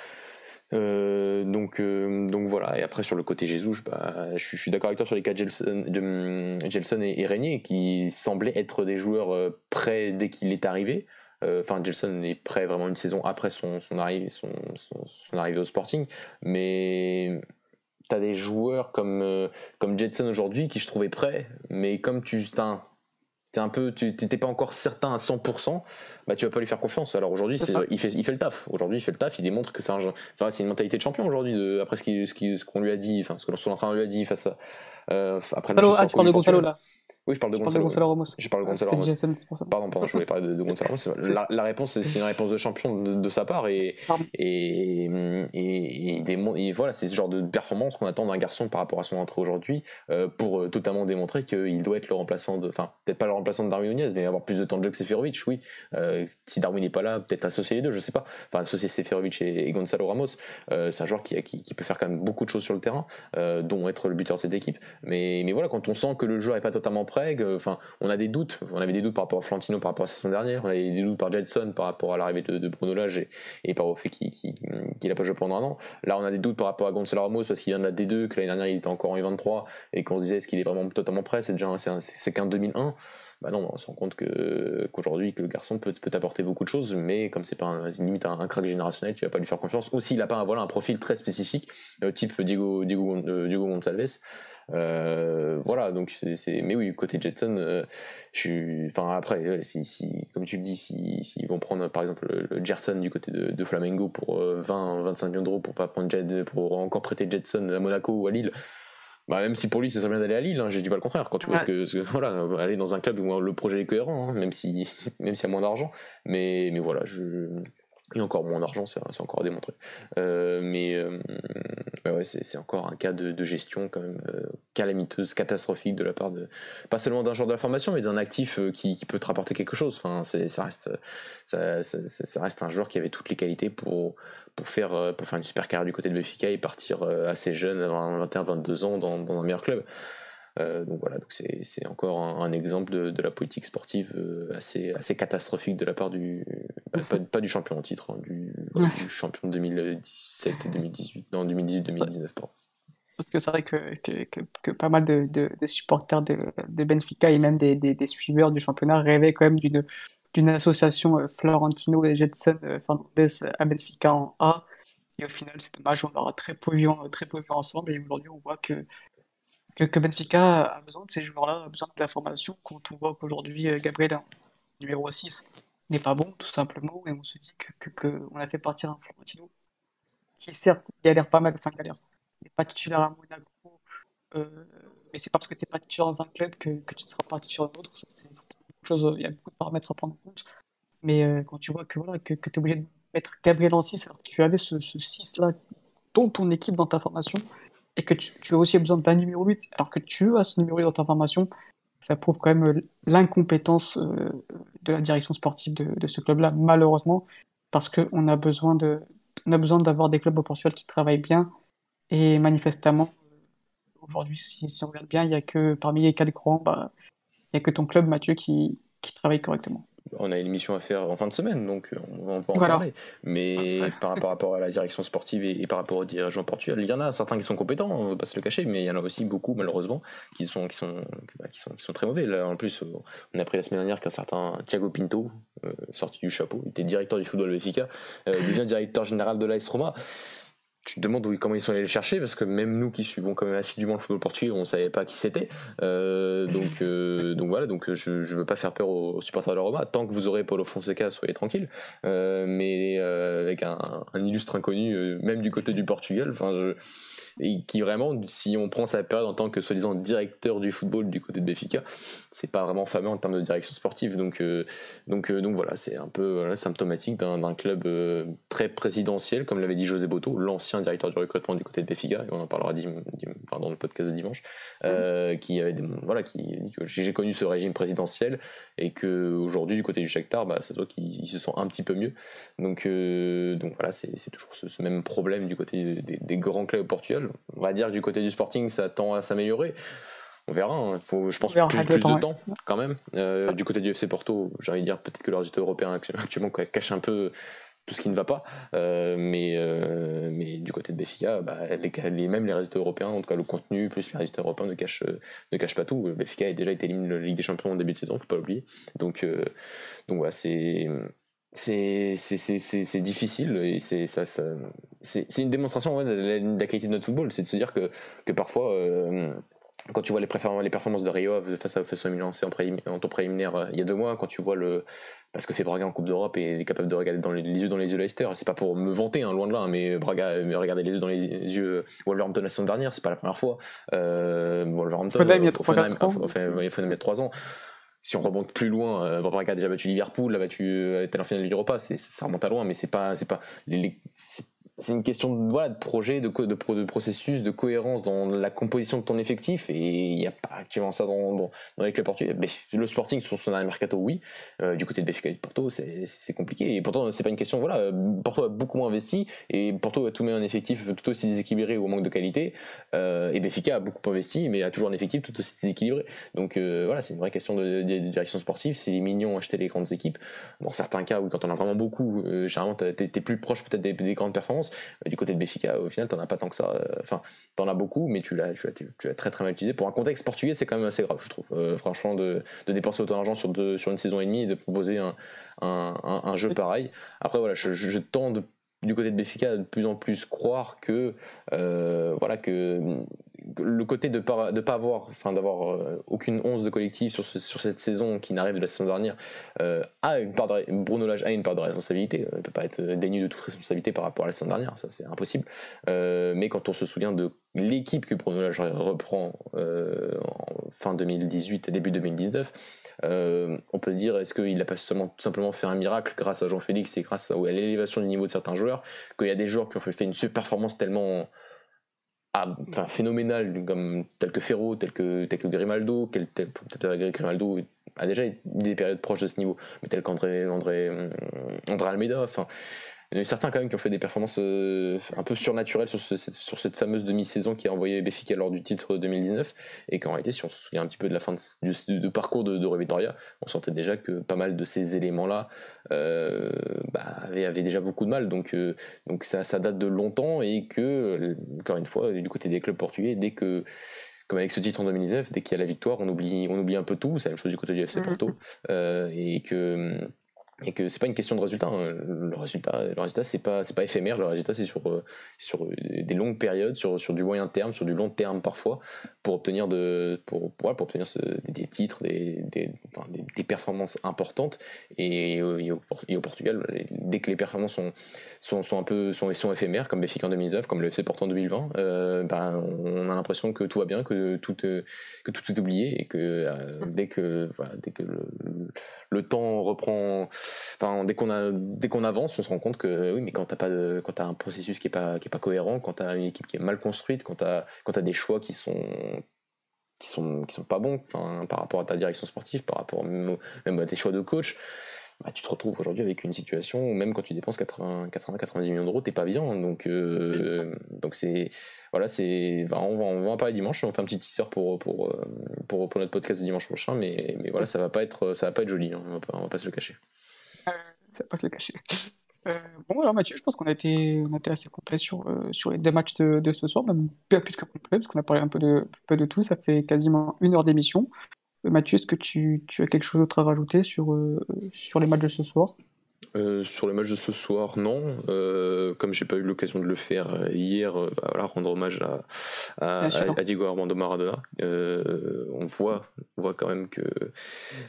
Euh, donc, euh, donc voilà. Et après sur le côté Jésus, bah, je, suis d'accord avec toi sur les cas de Gelson et, et Régnier qui semblaient être des joueurs euh, prêts dès qu'il est arrivé. Euh, enfin, Gelson est prêt vraiment une saison après son, arrivée, son arrivée au Sporting, mais tu as des joueurs comme, comme Jetson aujourd'hui qui je trouvais prêts, mais comme tu t'es un peu, tu n'étais pas encore certain à 100%, bah tu vas pas lui faire confiance. Alors aujourd'hui, il fait, il fait le taf. Aujourd'hui, il fait le taf, il démontre que c'est un, c'est une mentalité de champion aujourd'hui. Après ce qu'on ce ce qu'on lui a dit, enfin ce que son entraîneur lui a dit face à euh, après. Ah, de Gonzalo là. Oui, je parle de, Gonzalo, de Gonzalo, Ramos. Je parle de Gonzalo Ramos. Jason, pardon, pardon, je voulais parler de, de Gonzalo Ramos. <laughs> La, la, réponse, c'est une réponse de champion de, de sa part et, et, et, et, voilà, c'est ce genre de performance qu'on attend d'un garçon par rapport à son entrée aujourd'hui euh, pour euh, totalement démontrer qu'il doit être le remplaçant de, enfin, peut-être pas le remplaçant de Darwin Nunez, mais avoir plus de temps de jeu que Seferovic, oui. Euh, si Darwin n'est pas là, peut-être associer les deux, je sais pas. Enfin, associer Seferovic et, et Gonzalo Ramos, euh, c'est un joueur qui, qui, qui, peut faire quand même beaucoup de choses sur le terrain, dont être le buteur de cette équipe. Mais, mais voilà, quand on sent que le joueur est pas totalement enfin, on a des doutes. On avait des doutes par rapport à Flantino par rapport à la saison dernière. On avait des doutes par Jetson par rapport à l'arrivée de, Bruno Lage et, par au fait qu'il qu qu n'a pas joué pendant un an. Là, on a des doutes par rapport à Gonzalo Ramos parce qu'il vient de la D2, que l'année dernière il était encore en U23 et qu'on se disait est-ce qu'il est vraiment totalement prêt? C'est déjà qu'un 2001. Bah non, on se rend compte qu'aujourd'hui que le garçon peut, apporter beaucoup de choses, mais comme c'est pas un, limite un, un, crack générationnel, tu vas pas lui faire confiance. Ou s'il a pas un, voilà, un profil très spécifique, euh, type Diego, Diego, euh, Diego Gonçalves, voilà, donc c'est. Mais oui, côté Jetson, euh, je suis. Enfin, après, si, si, comme tu le dis, s'ils si, vont prendre par exemple le, Gerson du côté de, de Flamengo pour 20, 25 millions d'euros pour pas prendre Jet, pour encore prêter Jetson à Monaco ou à Lille. Bah, même si pour lui, ça serait bien d'aller à Lille, hein, je dis pas le contraire. Quand tu ouais. vois ce que, ce que, Voilà, aller dans un club où le projet est cohérent, hein, même <laughs> s'il si, même si y a moins d'argent. Mais, mais voilà, je et encore moins d'argent, c'est encore à démontrer. Euh, mais euh, ouais, c'est encore un cas de, gestion quand même euh, calamiteuse, catastrophique de la part de pas seulement d'un joueur de la formation, mais d'un actif qui, peut te rapporter quelque chose. Enfin, ça reste ça, reste un joueur qui avait toutes les qualités pour pour faire pour faire une super carrière du côté de Benfica et partir assez jeune, à 21-22 ans, dans un meilleur club. Euh, donc voilà, donc c'est encore un, un, exemple de, de, la politique sportive euh, assez, assez catastrophique de la part du. Bah, pas, <laughs> pas, du champion en titre, hein, du, ouais. du, champion de 2017 et 2018. Non, 2018-2019, pardon. parce que c'est vrai que, que, que, pas mal de, de, supporters de, de, Benfica et même des, des, des, suiveurs du championnat rêvaient quand même d'une d'une association euh, Florentino et Jetson euh, Fernandez à Benfica en A. Et au final, c'est dommage, on aura très peu vu, très peu vu ensemble. Et aujourd'hui, on voit que, que, que, Benfica a besoin de ces joueurs-là, a besoin de la formation. Quand on voit qu'aujourd'hui, euh, Gabriel, numéro 6, n'est pas bon, tout simplement. Et on se dit que, que, on a fait partir un Florentino qui, certes, galère pas mal, enfin, galère, n'est pas titulaire à Monaco. Euh, mais c'est pas parce que tu n'es pas titulaire dans un club que, que tu ne seras pas titulaire dans. C'est chose, il y a beaucoup de paramètres à prendre en compte. Mais euh, quand tu vois que, voilà, que, que tu es obligé de mettre Gabriel en 6, alors que tu avais ce 6-là dans ton équipe, dans ta formation, et que tu, as aussi besoin d'un numéro 8, alors que tu as ce numéro 8 dans ta formation, ça prouve quand même euh, l'incompétence euh, de la direction sportive de, ce club-là, malheureusement, parce qu'on a besoin d'avoir des clubs au Portugal qui travaillent bien, et manifestement, aujourd'hui, si, on regarde bien, il n'y a que parmi les quatre grands, bah, il n'y a que ton club, Mathieu, qui travaille correctement. On a une émission à faire en fin de semaine, donc on va, en parler. Mais ah, par, rapport à la direction sportive et, par rapport aux dirigeants portugais, il y en a certains qui sont compétents, on ne va pas se le cacher, mais il y en a aussi beaucoup, malheureusement, qui sont, qui sont, qui sont, qui sont très mauvais. Là, en plus, on a appris la semaine dernière qu'un certain Thiago Pinto, euh, sorti du chapeau, il était directeur du football Benfica, euh, devient directeur général de l'AS Roma tu te demandes comment ils sont allés le chercher parce que même nous qui suivons quand même assidûment le football portugais on savait pas qui c'était. Euh, donc euh, donc voilà donc je, je veux pas faire peur aux, supporters de la Roma. Tant que vous aurez Paulo Fonseca soyez tranquille. Euh, mais avec un, un, illustre inconnu même du côté du Portugal enfin je et qui vraiment, si on prend sa période en tant que soi-disant directeur du football du côté de Béfica, c'est pas vraiment fameux en termes de direction sportive. Donc, euh, donc, euh, donc voilà, c'est un peu symptomatique d'un club euh, très présidentiel, comme l'avait dit José Boto, l'ancien directeur du recrutement du côté de Béfica, et on en parlera dans le podcast de dimanche, qui avait voilà, qui dit que j'ai connu ce régime présidentiel et que aujourd'hui du côté du Shakhtar, bah, ça se voit qu'il se sent un petit peu mieux. Donc, donc voilà, c'est toujours ce, même problème du côté des, des grands clubs au Portugal on va dire que du côté du Sporting, ça tend à s'améliorer. On verra. Hein. Faut, je pense, plus, plus de temps, quand même. Euh, du côté du FC Porto, j'ai envie de dire peut-être que leurs résultats européens actuellement cachent un peu tout ce qui ne va pas. Euh, mais, euh, mais du côté de Béfica, bah, les, même les résultats européens, en tout cas le contenu plus les résultats européens ne cachent, ne cachent pas tout. Béfica a déjà été éliminé de la Ligue des Champions en début de saison, faut pas l'oublier. Donc, donc voilà, c'est c'est difficile et c'est ça, ça c'est une démonstration ouais, de, la, qualité de notre football. C'est de se dire que, que parfois euh, quand tu vois les, les performances de Rio face à face Milan en, en tour préliminaire euh, il y a deux mois quand tu vois le parce que fait Braga en Coupe d'Europe et est capable de regarder dans les, yeux dans les yeux Leicester. C'est pas pour me vanter hein, loin de là mais Braga mais regarder les yeux dans les yeux euh, Wolverhampton la saison dernière c'est pas la première fois. Euh, Wolverhampton il y a trois ans si on remonte plus loin, euh, a déjà battu Liverpool, a battu, euh, était en finale de l'Europa, ça remonte à loin, mais c'est pas, c'est pas, les, c'est une question de, voilà, de projet, de, de, processus, de cohérence dans la composition de ton effectif. Et il n'y a pas actuellement ça dans, les clubs portugais. Le Sporting, sur son dernier mercato, oui. Euh, du côté de Benfica et de Porto, c'est compliqué. Et pourtant, c'est pas une question. Voilà, Porto a beaucoup moins investi et Porto a tout mis un effectif tout aussi déséquilibré ou au manque de qualité. Euh, et Benfica a beaucoup investi, mais a toujours un effectif tout aussi déséquilibré. Donc euh, voilà, c'est une vraie question de, direction sportive. Si les mignons achetaient les grandes équipes, dans certains cas, oui, quand on a vraiment beaucoup, généralement, tu es, plus proche peut-être des grandes performances. Euh, du côté de Béfica, au final, t'en as pas tant que ça. Euh, enfin, t'en as beaucoup, mais tu l'as, tu, très très mal utilisé. Pour un contexte portugais, c'est quand même assez grave, je trouve. Euh, franchement, de, dépenser autant d'argent sur, une saison et demie et de proposer un, jeu pareil. Après, voilà, je, je du côté de Béfica de plus en plus croire que voilà que le côté de pas de pas avoir enfin d'avoir euh, aucune once de collectif sur, sur cette saison qui n'arrive de la saison dernière euh, a une part de, Bruno Lage a une part de responsabilité. Il peut pas être dénu de toute responsabilité par rapport à la saison dernière. Ça c'est impossible. Euh, mais quand on se souvient de l'équipe que Bruno Lage reprend en fin 2018 et début 2019 on peut se dire est-ce qu'il n'a pas seulement tout simplement fait un miracle grâce à Jean-Félix et grâce à, l'élévation du niveau de certains joueurs qu'il y a des joueurs qui ont fait une super performance enfin, phénoménal, tel que Ferro, tel que, tel que Grimaldo, tel, peut-être Grimaldo a déjà des périodes proches de ce niveau, mais tel qu'André André, André Almeida, il y en a certains quand même qui ont fait des performances euh, un peu surnaturelles sur, sur cette fameuse demi-saison qui a envoyé Béfica lors du titre 2019 et qu'en réalité si on se souvient un petit peu de la fin de, parcours de, de on sentait déjà que pas mal de ces éléments-là euh, bah, avaient, déjà beaucoup de mal donc, euh, donc ça, ça date de longtemps et que encore une fois du côté des clubs portugais dès que comme avec ce titre en 2019, dès qu'il y a la victoire, on oublie, on oublie un peu tout. C'est la même chose du côté du FC. Porto. et que et que c'est pas une question de résultat. Hein. Le résultat, le résultat c'est pas c'est pas éphémère. Le résultat c'est sur euh, sur des longues périodes, sur sur du moyen terme, sur du long terme parfois, pour obtenir de pour pour, pour obtenir des titres, des des, enfin, des, performances importantes. Et, et, au, Portugal, dès que les performances sont sont, sont un peu sont, sont éphémères, comme Béfica en 2019, comme le FC Porto en 2020, euh, ben, on a l'impression que tout va bien, que tout que tout est oublié et que euh, dès que voilà, dès que le, le temps reprend dès qu'on avance, on se rend compte que oui, mais quand t'as pas quand as un processus qui est pas, cohérent, quand tu as une équipe qui est mal construite, quand tu as, des choix qui sont qui sont pas bons par rapport à ta direction sportive par rapport même, à tes choix de coach bah, tu te retrouves aujourd'hui avec une situation où même quand tu dépenses 80 80 90 millions d'euros t'es pas bien. Donc euh, c'est voilà bah, on, va, en parler dimanche on fait un petit teaser pour euh, notre podcast de dimanche prochain mais, voilà ça va pas être va pas être joli hein, on, va on va pas se le cacher. euh, ça passe le cacher. Euh, bon, alors Mathieu, je pense qu'on a été, assez complet sur, euh, sur les deux matchs de, de ce soir, même plus que complet, parce qu'on a parlé un peu de, peu de tout. Ça fait quasiment une heure d'émission. Mathieu, est-ce que tu, tu as quelque chose d'autre à rajouter sur, sur les matchs de ce soir? Euh, sur le match de ce soir, non. Euh, comme j'ai pas eu l'occasion de le faire euh, hier, bah, voilà, rendre hommage à, à, Diego Armando Maradona. on voit, on voit quand même que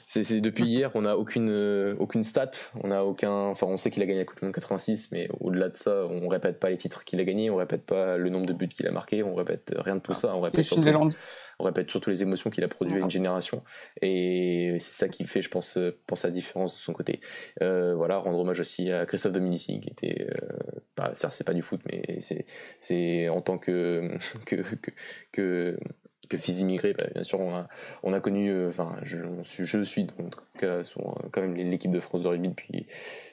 c'est depuis hier, on n'a aucune aucune stat, on a aucun, enfin on sait qu'il a gagné la Coupe du Monde 86, mais au-delà de ça, on répète pas les titres qu'il a gagnés, on répète pas le nombre de buts qu'il a marqué, on répète rien de tout ah, ça, on répète surtout, on répète surtout les émotions qu'il a produit à une génération, et c'est ça qui fait, je pense, pense la différence de son côté. voilà hommage aussi à Christophe Dominici, qui était, euh, c'est pas du foot, mais c'est en tant <laughs> que, que, que que fils d'immigrés, bah, bien sûr, on a, on a connu, euh, enfin, je, je, suis donc, quand même l'équipe de France de rugby depuis,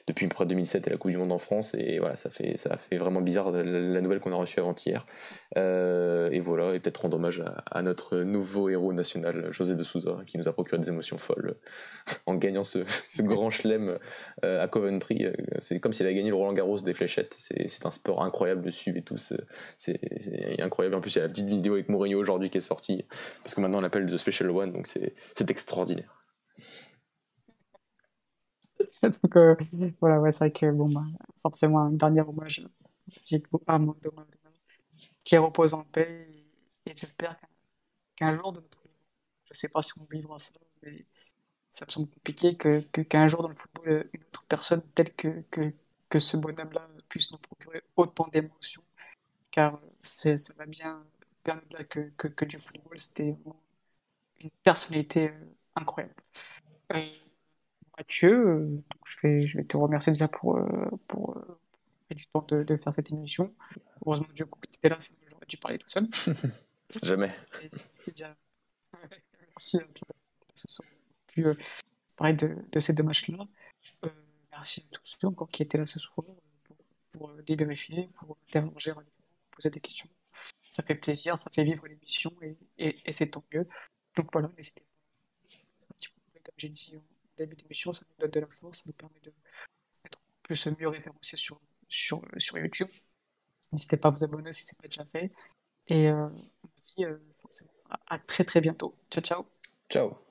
depuis près 2007 et la Coupe du Monde en France, et voilà, ça fait, ça fait vraiment bizarre la, nouvelle qu'on a reçue avant-hier. Euh, et voilà, et peut-être rendre hommage à, notre nouveau héros national, José de Souza, qui nous a procuré des émotions folles <laughs> en gagnant ce, grand chelem euh, à Coventry. C'est comme s'il avait gagné le Roland Garros des fléchettes. C'est un sport incroyable de suivre et tout. C'est incroyable. En plus, il y a la petite vidéo avec Mourinho aujourd'hui qui est sortie parce que maintenant on l'appelle The Special One, donc c'est extraordinaire. <laughs> donc euh, voilà, ouais, c'est vrai que bon, bah, un dernier hommage à Maradona qui repose en paix et, j'espère qu'un jour de notre je sais pas si on vivra ça, mais ça me semble compliqué que qu'un jour dans le football, une autre personne telle que, que, que ce bonhomme-là puisse nous procurer autant d'émotions, car ça va bien là que, que, que, du football. C'était une personnalité euh, incroyable. Mathieu, euh, je, vais, je vais te remercier déjà pour, euh, du temps de, de, faire cette émission. Heureusement, du coup, que tu étais là, sinon j'aurais dû parler tout seul. <laughs> Jamais. <laughs> merci à tous pu parler de, de ces deux matchs-là. merci à tous ceux encore qui étaient là ce soir pour, pour dévérifier, pour interroger, poser des questions ça fait plaisir, ça fait vivre l'émission et, et, c'est tant mieux. Donc voilà, n'hésitez pas. comme j'ai dit en début d'émission, ça nous donne de la force, ça nous permet d'être plus mieux référencés sur, sur, sur YouTube. N'hésitez pas à vous abonner si ce n'est pas déjà fait. Et euh, on se dit euh, à très très bientôt. Ciao, ciao. Ciao.